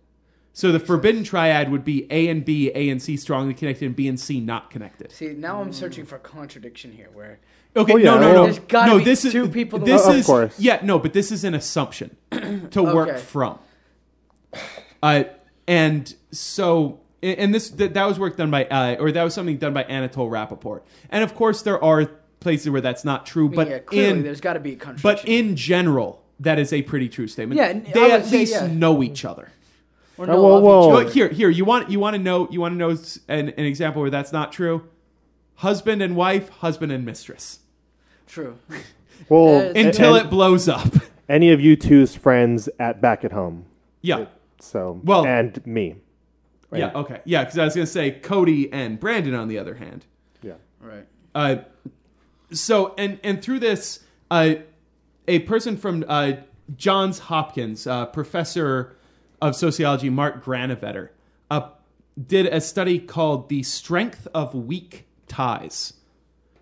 [SPEAKER 4] So the forbidden triad would be A and B, A and C strongly connected, and B and C not connected.
[SPEAKER 2] See, now I'm searching for contradiction here. Where
[SPEAKER 4] Okay,
[SPEAKER 3] Oh, yeah,
[SPEAKER 4] no, no,
[SPEAKER 3] well-
[SPEAKER 4] no.
[SPEAKER 2] There's gotta
[SPEAKER 4] no,
[SPEAKER 2] be
[SPEAKER 4] this
[SPEAKER 2] two
[SPEAKER 4] is,
[SPEAKER 2] people
[SPEAKER 4] This
[SPEAKER 3] work- Of
[SPEAKER 4] is
[SPEAKER 3] course.
[SPEAKER 4] yeah, no, but this is an assumption to work
[SPEAKER 2] Okay.
[SPEAKER 4] from. Uh, and so, and this that, that was work done by, uh, or that was something done by Anatol Rapoport. And of course, there are places where that's not true, but
[SPEAKER 2] yeah, clearly
[SPEAKER 4] in
[SPEAKER 2] there's got to be a contradiction.
[SPEAKER 4] but in general, that is a pretty true statement.
[SPEAKER 2] Yeah,
[SPEAKER 4] they at
[SPEAKER 2] say,
[SPEAKER 4] least
[SPEAKER 2] yeah.
[SPEAKER 4] know each other.
[SPEAKER 2] Or no,
[SPEAKER 3] whoa, whoa.
[SPEAKER 2] each
[SPEAKER 4] Well,
[SPEAKER 2] other.
[SPEAKER 4] here, here, you want you want to know you want to know an, an example where that's not true. Husband and wife, husband and mistress.
[SPEAKER 2] True.
[SPEAKER 3] Well,
[SPEAKER 4] Until
[SPEAKER 3] and
[SPEAKER 4] it blows up.
[SPEAKER 3] any of you two's friends at back at home.
[SPEAKER 4] Yeah.
[SPEAKER 3] So
[SPEAKER 4] Well-
[SPEAKER 3] and me.
[SPEAKER 4] Yeah, okay. Yeah, because I was going to say Cody and Brandon on the other hand.
[SPEAKER 3] Yeah.
[SPEAKER 2] Right.
[SPEAKER 4] Uh, so, and, and through this, uh, a person from uh, Johns Hopkins, uh, Professor of sociology, Mark Granovetter, uh, did a study called "The Strength of Weak Ties."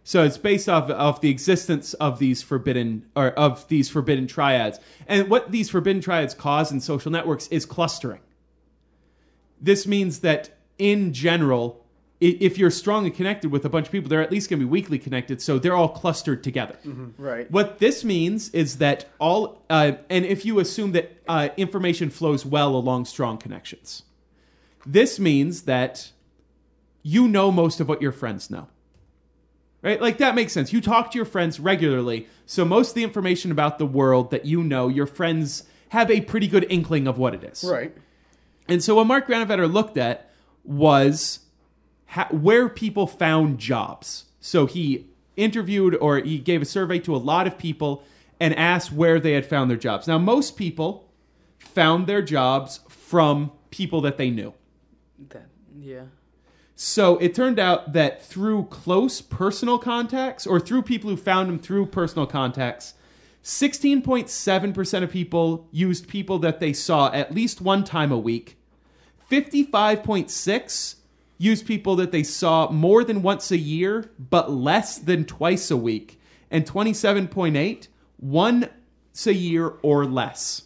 [SPEAKER 4] So it's based off of the existence of these forbidden or of these forbidden triads, and what these forbidden triads cause in social networks is clustering. This means that in general, if you're strongly connected with a bunch of people, they're at least going to be weakly connected, so they're all clustered together.
[SPEAKER 2] Right.
[SPEAKER 4] What this means is that all, uh, and if you assume that uh, information flows well along strong connections, this means that you know most of what your friends know. Right? Like that makes sense. You talk to your friends regularly, so most of the information about the world that you know, your friends have a pretty good inkling of what it is.
[SPEAKER 2] Right.
[SPEAKER 4] And so what Mark Granovetter looked at was ha- where people found jobs. So he interviewed or he gave a survey to a lot of people and asked where they had found their jobs. Now, most people found their jobs from people that they knew.
[SPEAKER 2] That, yeah.
[SPEAKER 4] So it turned out that through close personal contacts or through people who found them through personal contacts, 16.7% of people used people that they saw at least one time a week. 55.6 used people that they saw more than once a year but less than twice a week. And 27.8 once a year or less.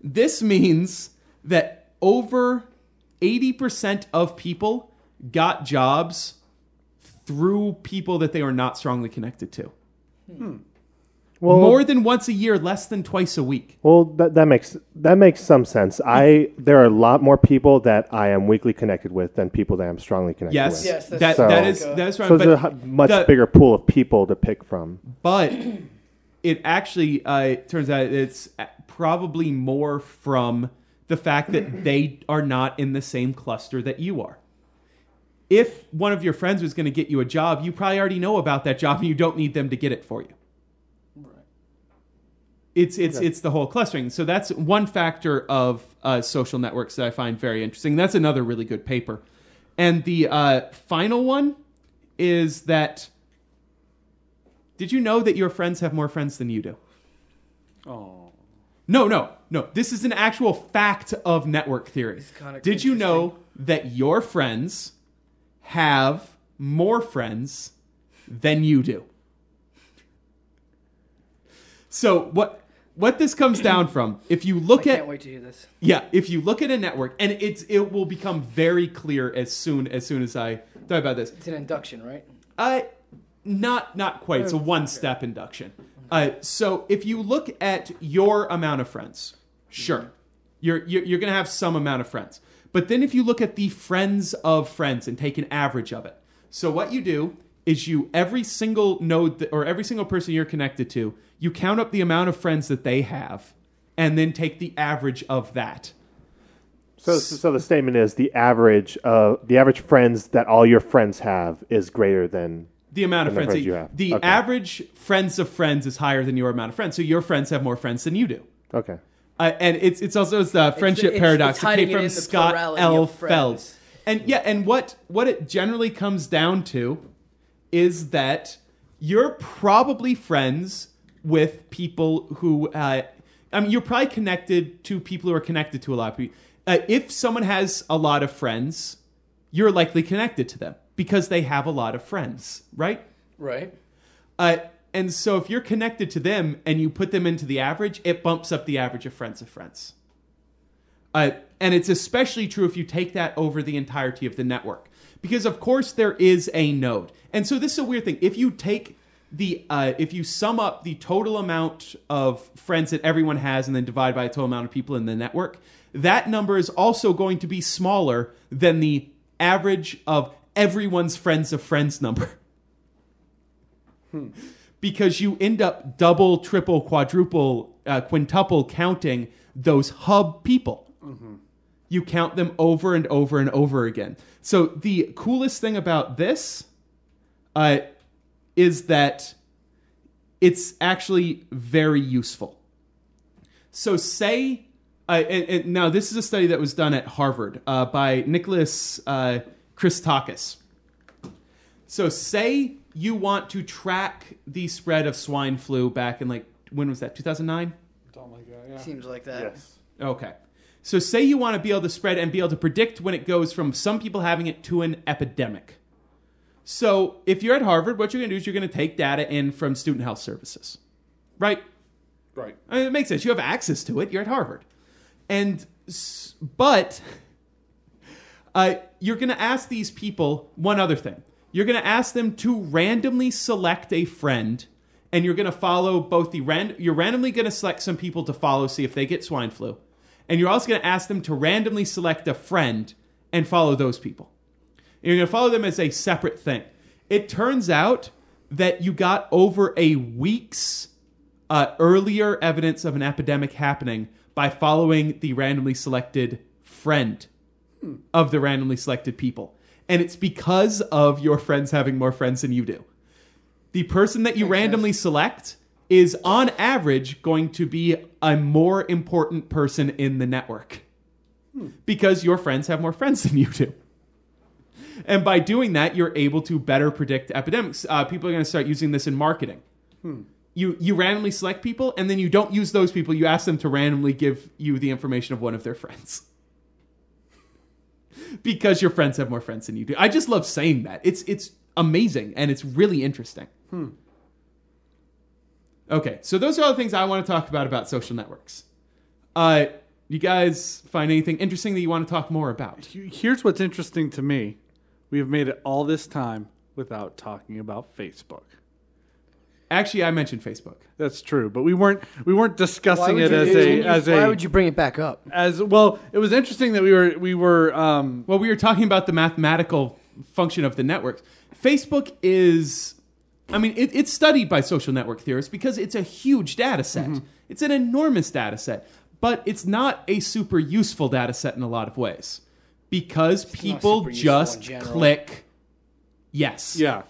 [SPEAKER 4] This means that over 80% of people got jobs through people that they are not strongly connected to. Hmm.
[SPEAKER 3] Well,
[SPEAKER 4] More than once a year, less than twice a week.
[SPEAKER 3] well, that, that makes that makes some sense. I there are a lot more people that I am weakly connected with than people that I'm strongly connected
[SPEAKER 4] Yes,
[SPEAKER 3] with.
[SPEAKER 2] Yes, that's
[SPEAKER 4] that,
[SPEAKER 3] So-
[SPEAKER 4] that is that is right.
[SPEAKER 3] So
[SPEAKER 4] but
[SPEAKER 3] there's a much
[SPEAKER 4] the-
[SPEAKER 3] bigger pool of people to pick from.
[SPEAKER 4] but it actually uh, it turns out it's probably more from the fact that they are not in the same cluster that you are. If one of your friends was going to get you a job, you probably already know about that job and you don't need them to get it for you. It's it's it's the whole clustering. So that's one factor of uh, social networks that I find very interesting. That's another really good paper. And the uh, final one is that did you know that your friends have more friends than you do?
[SPEAKER 1] Oh.
[SPEAKER 4] No, no, no. This is an actual fact of network theory.
[SPEAKER 2] kinda
[SPEAKER 4] Did you know that your friends have more friends than you do? So what what this comes down from, if you look at
[SPEAKER 2] can't wait to hear this.
[SPEAKER 4] yeah, if you look at a network, and it's it will become very clear as soon as soon as I talk about this.
[SPEAKER 2] It's an induction, right?
[SPEAKER 4] Uh, not not quite. It's a one step induction. Uh, so if you look at your amount of friends, sure, you're, you're you're gonna have some amount of friends. But then if you look at the friends of friends and take an average of it, so what you do is you every single node that, or every single person you're connected to, you count up the amount of friends that they have, and then take the average of that.
[SPEAKER 3] So, so the statement is the average uh, the average friends that all your friends have is greater than
[SPEAKER 4] The amount of friends,
[SPEAKER 3] friends
[SPEAKER 4] that-
[SPEAKER 3] you have.
[SPEAKER 4] The
[SPEAKER 3] Okay.
[SPEAKER 4] average friends of friends is higher than your amount of friends. So your friends have more friends than you do.
[SPEAKER 3] okay.
[SPEAKER 4] Uh, and it's it's also it's the friendship
[SPEAKER 2] it's-
[SPEAKER 4] paradox.
[SPEAKER 2] it's
[SPEAKER 4] it
[SPEAKER 2] hiding
[SPEAKER 4] came from Scott L. Feld. And yeah, and what what it generally comes down to is that you're probably friends with people who. Uh, I mean, you're probably connected to people who are connected to a lot of people. Uh, if someone has a lot of friends, you're likely connected to them because they have a lot of friends, right?
[SPEAKER 2] Right.
[SPEAKER 4] Uh, and so if you're connected to them and you put them into the average, it bumps up the average of friends of friends. Uh, and it's especially true if you take that over the entirety of the network. Because of course there is a node. And so this is a weird thing. If you take the uh, if you sum up the total amount of friends that everyone has and then divide by the total amount of people in the network, that number is also going to be smaller than the average of everyone's friends of friends number because you end up double, triple, quadruple, uh, quintuple counting those hub people. You count them over and over and over again. So the coolest thing about this uh, is that it's actually very useful. So say, uh, and, and now this is a study that was done at Harvard uh, by Nicholas uh, Christakis. So say you want to track the spread of swine flu back in like when was that 2009?
[SPEAKER 1] Something like that, yeah.
[SPEAKER 2] Seems like that.
[SPEAKER 3] Yes.
[SPEAKER 4] Okay. So, say you want to be able to spread and be able to predict when it goes from some people having it to an epidemic. So, if you're at Harvard, what you're going to do is you're going to take data in from student health services, right?
[SPEAKER 1] Right.
[SPEAKER 4] I mean, it makes sense. You have access to it. You're at Harvard, and but uh, you're going to ask these people one other thing. You're going to ask them to randomly select a friend, and you're going to follow both the ran- You're randomly going to select some people to follow, see if they get swine flu, and you're also going to ask them to randomly select a friend and follow those people. And you're going to follow them as a separate thing. It turns out that you got over a week's uh, earlier evidence of an epidemic happening by following the randomly selected friend of the randomly selected people. And it's because of your friends having more friends than you do. The person that you randomly select is, on average, going to be a more important person in the network because your friends have more friends than you do. And by doing that, you're able to better predict epidemics. Uh, people are going to start using this in marketing. You you randomly select people and then you don't use those people. You ask them to randomly give you the information of one of their friends. Because your friends have more friends than you do. I just love saying that. It's it's amazing and it's really interesting. Okay so those are all the things i want to talk about about social networks. Uh you guys find anything interesting that you want to talk more about?
[SPEAKER 1] Here's what's interesting to me. We have made it all this time without talking about Facebook.
[SPEAKER 4] actually i mentioned facebook
[SPEAKER 1] That's true, but we weren't we weren't
[SPEAKER 2] Why
[SPEAKER 1] discussing
[SPEAKER 2] would
[SPEAKER 1] it
[SPEAKER 2] you-
[SPEAKER 1] as a as
[SPEAKER 2] why would you bring it back up?
[SPEAKER 1] as well. It was interesting that we were we were um,
[SPEAKER 4] Well, we were talking about the mathematical function of the networks. Facebook is, I mean, it, it's studied by social network theorists because it's a huge data set.
[SPEAKER 2] Mm-hmm.
[SPEAKER 4] It's an enormous data set, but it's not a super useful data set in a lot of ways because people
[SPEAKER 2] super useful in
[SPEAKER 4] just click yes.
[SPEAKER 1] yeah.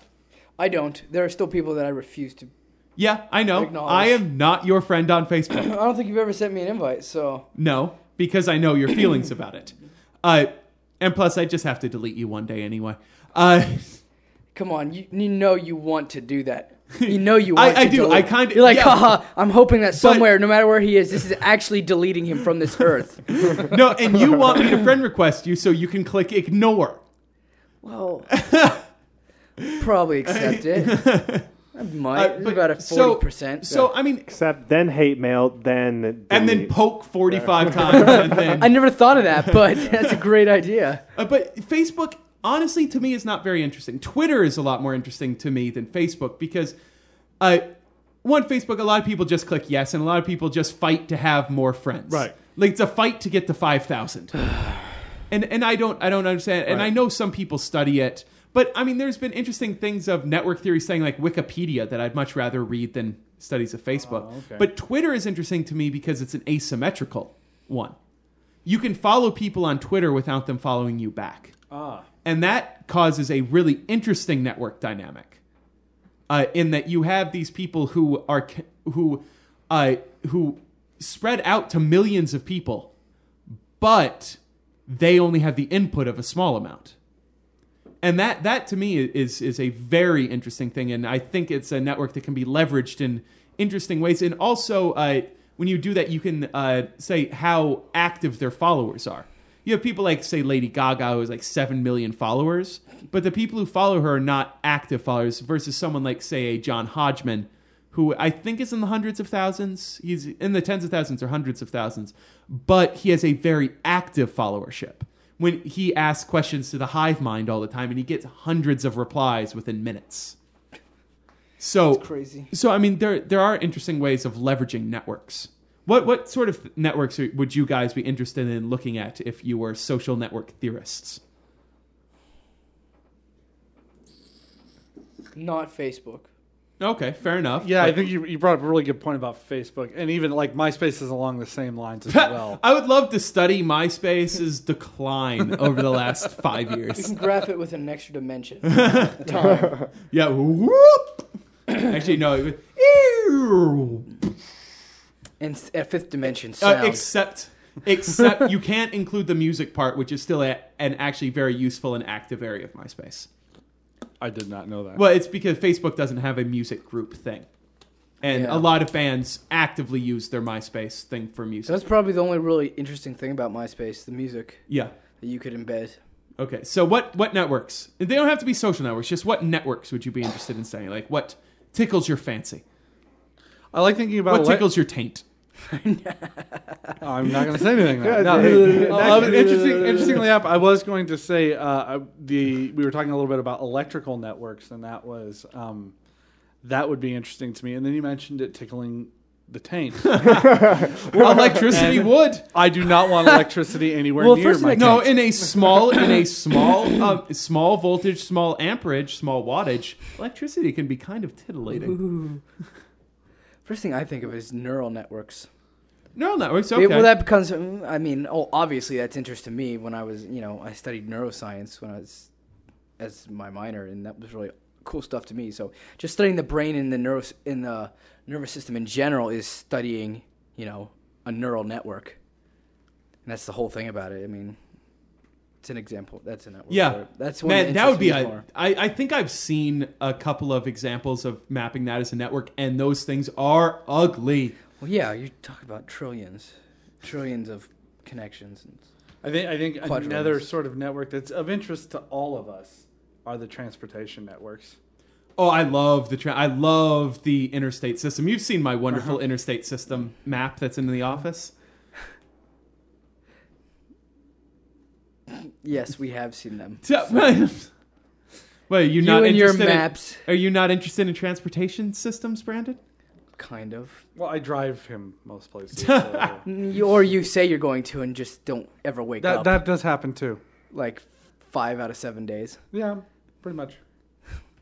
[SPEAKER 2] I don't. There are still people that I refuse to.
[SPEAKER 4] Yeah, I know.
[SPEAKER 2] Acknowledge.
[SPEAKER 4] I am not your friend on Facebook.
[SPEAKER 2] I don't think you've ever sent me an invite, so
[SPEAKER 4] no, because I know your feelings about it. Uh, and plus, I just have to delete you one day anyway. Uh,
[SPEAKER 2] come on. You, you know you want to do that. You know you want
[SPEAKER 4] I- I
[SPEAKER 2] to
[SPEAKER 4] do.
[SPEAKER 2] delete-
[SPEAKER 4] I kinda-
[SPEAKER 2] You're like,
[SPEAKER 4] yeah.
[SPEAKER 2] haha, I'm hoping that somewhere, no matter where he is, this is actually deleting him from this earth.
[SPEAKER 4] no, and you want me to friend request you so you can click ignore.
[SPEAKER 2] Well, probably accept it. I might.
[SPEAKER 4] Uh,
[SPEAKER 2] about a 40%.
[SPEAKER 4] So I mean,
[SPEAKER 3] Except then hate mail, then
[SPEAKER 4] and then poke forty five times, and then
[SPEAKER 2] I never thought of that, but that's a great idea.
[SPEAKER 4] Uh, but Facebook, honestly, to me, is not very interesting. Twitter is a lot more interesting to me than Facebook because, uh, one, Facebook, a lot of people just click yes, and a lot of people just fight to have more friends.
[SPEAKER 1] Right.
[SPEAKER 4] Like it's a fight to get to five thousand. and and I don't I don't understand. And I know some people study it, but I mean, there's been interesting things of network theory saying like Wikipedia that I'd much rather read than studies of Facebook.
[SPEAKER 1] Oh, okay.
[SPEAKER 4] But Twitter is interesting to me because it's an asymmetrical one. You can follow people on Twitter without them following you back.
[SPEAKER 1] Ah.
[SPEAKER 4] And that causes a really interesting network dynamic. Uh, in that you have these people who are who uh, who spread out to millions of people, but they only have the input of a small amount. And that that to me is is a very interesting thing, and I think it's a network that can be leveraged in interesting ways. And also, uh, when you do that, you can uh, say how active their followers are. You have people like say Lady Gaga who has like seven million followers, but the people who follow her are not active followers. Versus someone like say a John Hodgman, who I think is in the hundreds of thousands. He's in the tens of thousands or hundreds of thousands, but he has a very active followership. When he asks questions to the hive mind all the time, and he gets hundreds of replies within minutes. So
[SPEAKER 2] Crazy.
[SPEAKER 4] so I mean, there there are interesting ways of leveraging networks. What what sort of networks are, would you guys be interested in looking at if you were social network theorists?
[SPEAKER 2] Not Facebook.
[SPEAKER 4] Okay, fair enough.
[SPEAKER 1] Yeah, I think you, you brought up a really good point about Facebook, and even like MySpace is along the same lines as well.
[SPEAKER 4] I would love to study MySpace's decline over the last five years.
[SPEAKER 2] You
[SPEAKER 4] years.
[SPEAKER 2] can graph it with an extra dimension. Time.
[SPEAKER 4] Yeah. Whoop. Actually, no. It was,
[SPEAKER 2] And s- a fifth dimension
[SPEAKER 4] uh, except, except you can't include the music part, which is still a, an actually very useful and active area of MySpace.
[SPEAKER 1] I did not know that.
[SPEAKER 4] Well, it's because Facebook doesn't have a music group thing. and
[SPEAKER 2] Yeah.
[SPEAKER 4] a lot of bands actively use their MySpace thing for music.
[SPEAKER 2] that's probably the only really interesting thing about MySpace, the music
[SPEAKER 4] yeah.
[SPEAKER 2] that you could embed.
[SPEAKER 4] Okay. So what what networks? They don't have to be social networks. Just what networks would you be interested in studying? Like what tickles your fancy?
[SPEAKER 1] I like thinking about
[SPEAKER 4] What
[SPEAKER 1] ele-
[SPEAKER 4] tickles your taint?
[SPEAKER 1] I'm not going to say anything. Now. No, uh, interesting, interestingly enough, I was going to say uh, the we were talking a little bit about electrical networks, and that was um, that would be interesting to me. And then you mentioned it tickling the taint.
[SPEAKER 4] Electricity would.
[SPEAKER 1] I do not want electricity anywhere
[SPEAKER 2] Well,
[SPEAKER 1] near my
[SPEAKER 2] thing
[SPEAKER 4] No, in a small, in a small, um, small voltage, small amperage, small wattage, electricity can be kind of titillating.
[SPEAKER 2] First thing I think of is neural networks.
[SPEAKER 4] Neural networks,
[SPEAKER 2] It-
[SPEAKER 4] okay.
[SPEAKER 2] well, that becomes. I mean, oh, obviously that's interest to me when I was, you know, I studied neuroscience when I was as my minor, and that was really cool stuff to me. So just studying the brain and the neuro in the nervous system in general is studying, you know, a neural network, and that's the whole thing about it. I mean, it's an example. That's a network.
[SPEAKER 4] Yeah.
[SPEAKER 2] for it. that's one
[SPEAKER 4] Man, that would be
[SPEAKER 2] interests me
[SPEAKER 4] a.
[SPEAKER 2] more.
[SPEAKER 4] I, I think I've seen a couple of examples of mapping that as a network, and those things are ugly.
[SPEAKER 2] Well, yeah, you talk about trillions, trillions of connections. And,
[SPEAKER 1] I think I think
[SPEAKER 2] Quadrillions.
[SPEAKER 1] another sort of network that's of interest to all of us are the transportation networks.
[SPEAKER 4] Oh, I love the tra- I love the interstate system. You've seen my wonderful
[SPEAKER 2] Uh-huh.
[SPEAKER 4] interstate system map that's in the office.
[SPEAKER 2] Yes, we have seen them.
[SPEAKER 4] So- Well, are you,
[SPEAKER 2] You
[SPEAKER 4] not
[SPEAKER 2] and your
[SPEAKER 4] interested in-
[SPEAKER 2] maps,
[SPEAKER 4] are you not interested in transportation systems, Brandon?
[SPEAKER 2] kind of.
[SPEAKER 1] Well, I drive him most places. so-
[SPEAKER 2] Mm, you- Or you say you're going to and just don't ever wake
[SPEAKER 1] that
[SPEAKER 2] up.
[SPEAKER 1] that does happen too.
[SPEAKER 2] like five out of seven days.
[SPEAKER 1] Yeah, pretty much.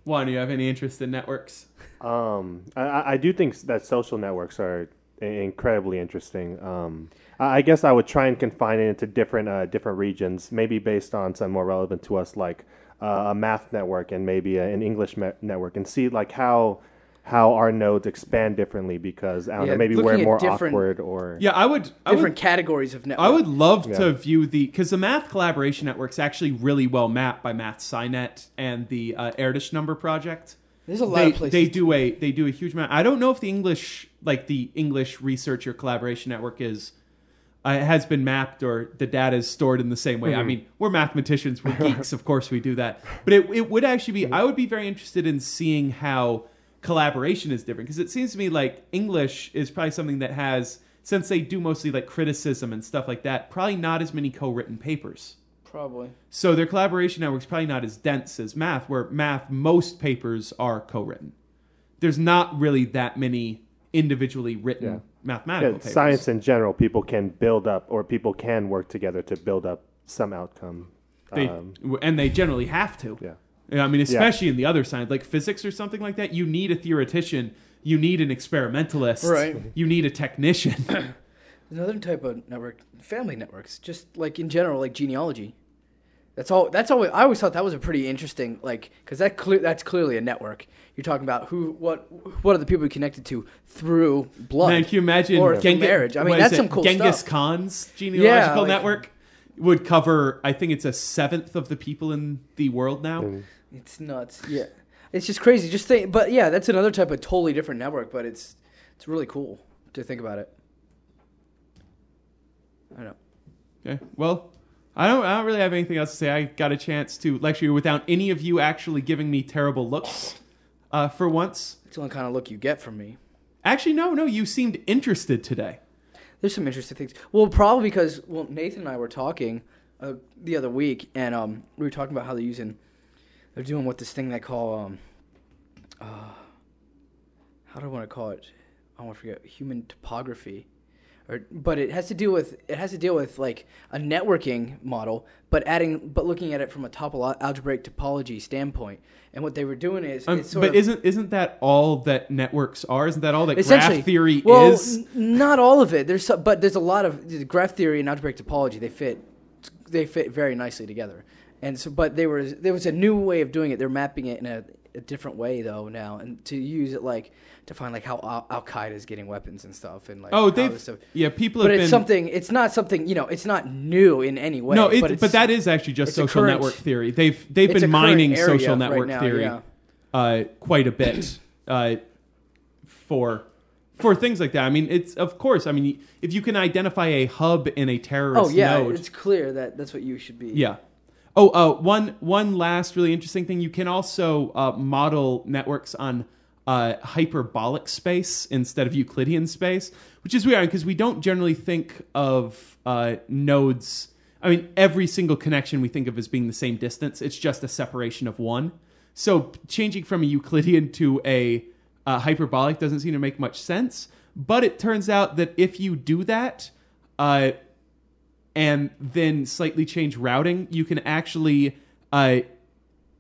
[SPEAKER 4] Juan, do you have any interest in networks?
[SPEAKER 3] Um, I- I, I do think s- that social networks are i- incredibly interesting. Um, I I guess I would try and confine it into different uh, different regions, maybe based on some more relevant to us, like uh, a math network and maybe a, an English me- network, and see like how how our nodes expand differently because I don't
[SPEAKER 2] Yeah,
[SPEAKER 3] know, maybe we're more awkward or
[SPEAKER 4] Yeah, I would. I
[SPEAKER 2] Different
[SPEAKER 4] would,
[SPEAKER 2] categories of network.
[SPEAKER 4] I would love
[SPEAKER 3] Yeah.
[SPEAKER 4] to view the because the math collaboration network's actually really well mapped by MathSciNet and the uh, Erdős Number Project.
[SPEAKER 2] There's a lot
[SPEAKER 4] They,
[SPEAKER 2] of places.
[SPEAKER 4] they do a they do a huge amount. I don't know if the English like the English Research or collaboration network is uh, has been mapped or the data is stored in the same way. I mean, we're mathematicians, we're geeks, of course we do that. But it, it would actually be, I would be very interested in seeing how collaboration is different because it seems to me like English is probably something that has, since they do mostly like criticism and stuff like that, probably not as many co written papers.
[SPEAKER 2] Probably.
[SPEAKER 4] So their collaboration network's probably not as dense as math, where math, most papers are co written. There's not really that many individually written
[SPEAKER 3] Yeah.
[SPEAKER 4] mathematical
[SPEAKER 3] Yeah,
[SPEAKER 4] papers.
[SPEAKER 3] science in general. People can build up or people can work together to build up some outcome.
[SPEAKER 4] They,
[SPEAKER 3] Um,
[SPEAKER 4] and they generally have to.
[SPEAKER 3] yeah.
[SPEAKER 4] I mean, especially in the other side, like physics or something like that, you need a theoretician, you need an experimentalist,
[SPEAKER 2] Right.
[SPEAKER 4] You need a technician.
[SPEAKER 2] Another type of network, family networks, just like in general, like genealogy. That's all. That's always. I always thought that was a pretty interesting, like, because that clear. That's clearly a network. You're talking about who, what, what are the people you connected to through blood?
[SPEAKER 4] Man, can you imagine
[SPEAKER 2] Or through
[SPEAKER 4] Genghis-
[SPEAKER 2] marriage. I mean, that's some cool
[SPEAKER 4] Genghis
[SPEAKER 2] stuff.
[SPEAKER 4] Khan's genealogical
[SPEAKER 2] like-
[SPEAKER 4] network would cover, I think it's a seventh of the people in the world now.
[SPEAKER 3] and-
[SPEAKER 2] It's nuts. Yeah, it's just crazy. Just think, but yeah, that's another type of totally different network. But it's it's really cool to think about it. I know.
[SPEAKER 4] Okay. Well, I don't. I don't really have anything else to say. I got a chance to lecture you without any of you actually giving me terrible looks. Uh, for once,
[SPEAKER 2] It's the only kind of look you get from me.
[SPEAKER 4] actually, no, no. You seemed interested today.
[SPEAKER 2] There's some interesting things. Well, probably because well, Nathan and I were talking uh, the other week, and um, we were talking about how they're using, they're doing what this thing they call um, uh, how do I want to call it? I want to forget human topography, or but it has to deal with it has to deal with like a networking model, but adding but looking at it from a topo- algebraic topology standpoint. And what they were doing is,
[SPEAKER 4] Um,
[SPEAKER 2] it's sort
[SPEAKER 4] but
[SPEAKER 2] of,
[SPEAKER 4] isn't isn't that all that networks are? Isn't that all that graph theory
[SPEAKER 2] well,
[SPEAKER 4] is?
[SPEAKER 2] n- not all of it. There's but there's a lot of the graph theory and algebraic topology. They fit, they fit very nicely together. And so, but they were there was a new way of doing it. They're mapping it in a, a different way though now, and to use it like to find like how Al, Al Qaeda is getting weapons and stuff, and like
[SPEAKER 4] Oh,
[SPEAKER 2] stuff-
[SPEAKER 4] yeah. People
[SPEAKER 2] But it's
[SPEAKER 4] been
[SPEAKER 2] something. It's not something you know. It's not new in any way.
[SPEAKER 4] no, it,
[SPEAKER 2] but,
[SPEAKER 4] but, that is actually just social
[SPEAKER 2] current-
[SPEAKER 4] network theory. They've they've been mining social
[SPEAKER 2] right
[SPEAKER 4] network
[SPEAKER 2] now,
[SPEAKER 4] theory
[SPEAKER 2] yeah.
[SPEAKER 4] uh, quite a bit uh, for for things like that. I mean, it's of course. I mean, if you can identify a hub in a terrorist
[SPEAKER 2] Oh yeah,
[SPEAKER 4] node,
[SPEAKER 2] it's clear that that's what you should be.
[SPEAKER 4] yeah. Oh, uh, one one last really interesting thing. You can also uh, model networks on uh, hyperbolic space instead of Euclidean space, which is weird because we don't generally think of uh, nodes. I mean, every single connection we think of as being the same distance. It's just a separation of one. So changing from a Euclidean to a uh, hyperbolic doesn't seem to make much sense. But it turns out that if you do that, uh, and then slightly change routing, you can actually uh,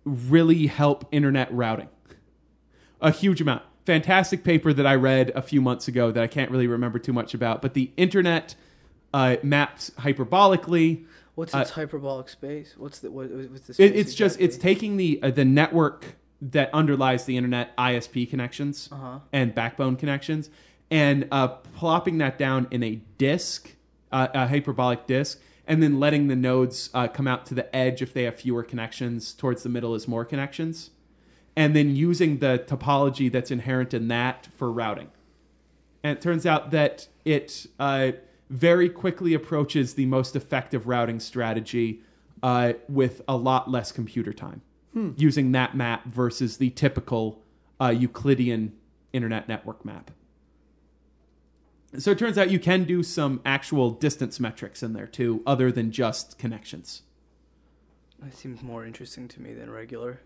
[SPEAKER 4] really help internet routing. A huge amount. Fantastic paper that I read a few months ago that I can't really remember too much about, but the internet uh, maps hyperbolically.
[SPEAKER 2] What's
[SPEAKER 4] Uh,
[SPEAKER 2] its hyperbolic space? What's the what, what's the?
[SPEAKER 4] It,
[SPEAKER 2] Space
[SPEAKER 4] it's just it's taking the uh, the network that underlies the internet ISP connections
[SPEAKER 2] Uh-huh.
[SPEAKER 4] and backbone connections, and uh, plopping that down in a disk, uh, a hyperbolic disk, and then letting the nodes uh, come out to the edge if they have fewer connections. Towards the middle is more connections, and then using the topology that's inherent in that for routing. And it turns out that it uh, very quickly approaches the most effective routing strategy uh, with a lot less computer time using that map versus the typical uh, Euclidean internet network map. So it turns out you can do some actual distance metrics in there too, other than just connections.
[SPEAKER 2] That seems more interesting to me than regular.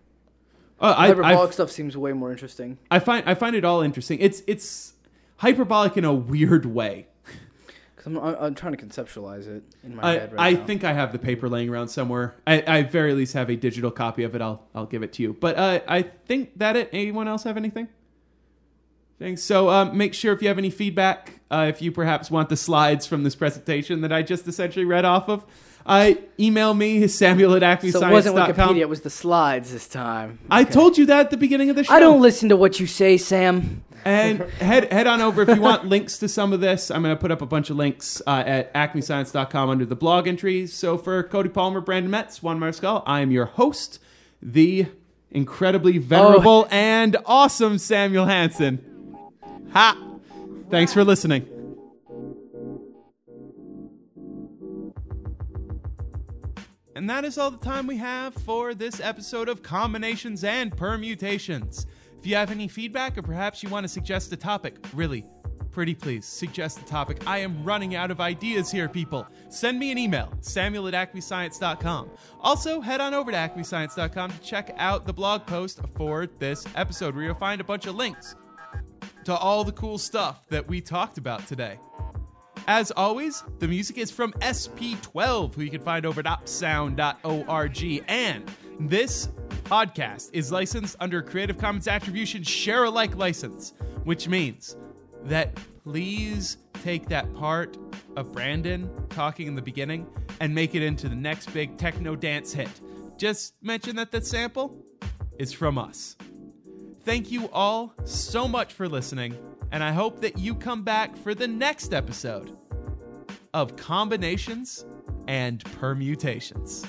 [SPEAKER 4] Uh, I,
[SPEAKER 2] hyperbolic
[SPEAKER 4] I,
[SPEAKER 2] stuff seems way more interesting.
[SPEAKER 4] I find I find it all interesting. It's it's hyperbolic in a weird way.
[SPEAKER 2] Cause I'm, I'm, I'm trying to conceptualize it in my
[SPEAKER 4] I,
[SPEAKER 2] head right
[SPEAKER 4] I
[SPEAKER 2] now.
[SPEAKER 4] think I have the paper laying around somewhere. I, I very least have a digital copy of it. I'll I'll give it to you. But uh, I think that it. Anyone else have anything? Thanks. So um, make sure if you have any feedback, uh, if you perhaps want the slides from this presentation that I just essentially read off of, uh, email me Samuel at acmescience.com.
[SPEAKER 2] So it wasn't. Wikipedia; it was the slides this time.
[SPEAKER 4] I told you that at the beginning of the show.
[SPEAKER 2] I don't listen to what you say, Sam.
[SPEAKER 4] And head head on over if you want links to some of this. I'm going to put up a bunch of links uh, at acmescience.com under the blog entries. So for Cody Palmer, Brandon Metz, Juan Mariscal, I am your host, the incredibly venerable and awesome Samuel Hansen. Ha! Thanks for listening. And that is all the time we have for this episode of Combinations and Permutations. If you have any feedback or perhaps you want to suggest a topic, really, pretty please suggest a topic. I am running out of ideas here, people. Send me an email, samuel at acmescience.com. Also, head on over to acmescience.com to check out the blog post for this episode where you'll find a bunch of links to all the cool stuff that we talked about today. As always, the music is from SP12, who you can find over at opsound.org. And this podcast is licensed under Creative Commons Attribution Share Alike license, which means that please take that part of Brandon talking in the beginning and make it into the next big techno dance hit. Just mention that the sample is from us. Thank you all so much for listening, and I hope that you come back for the next episode of Combinations and Permutations.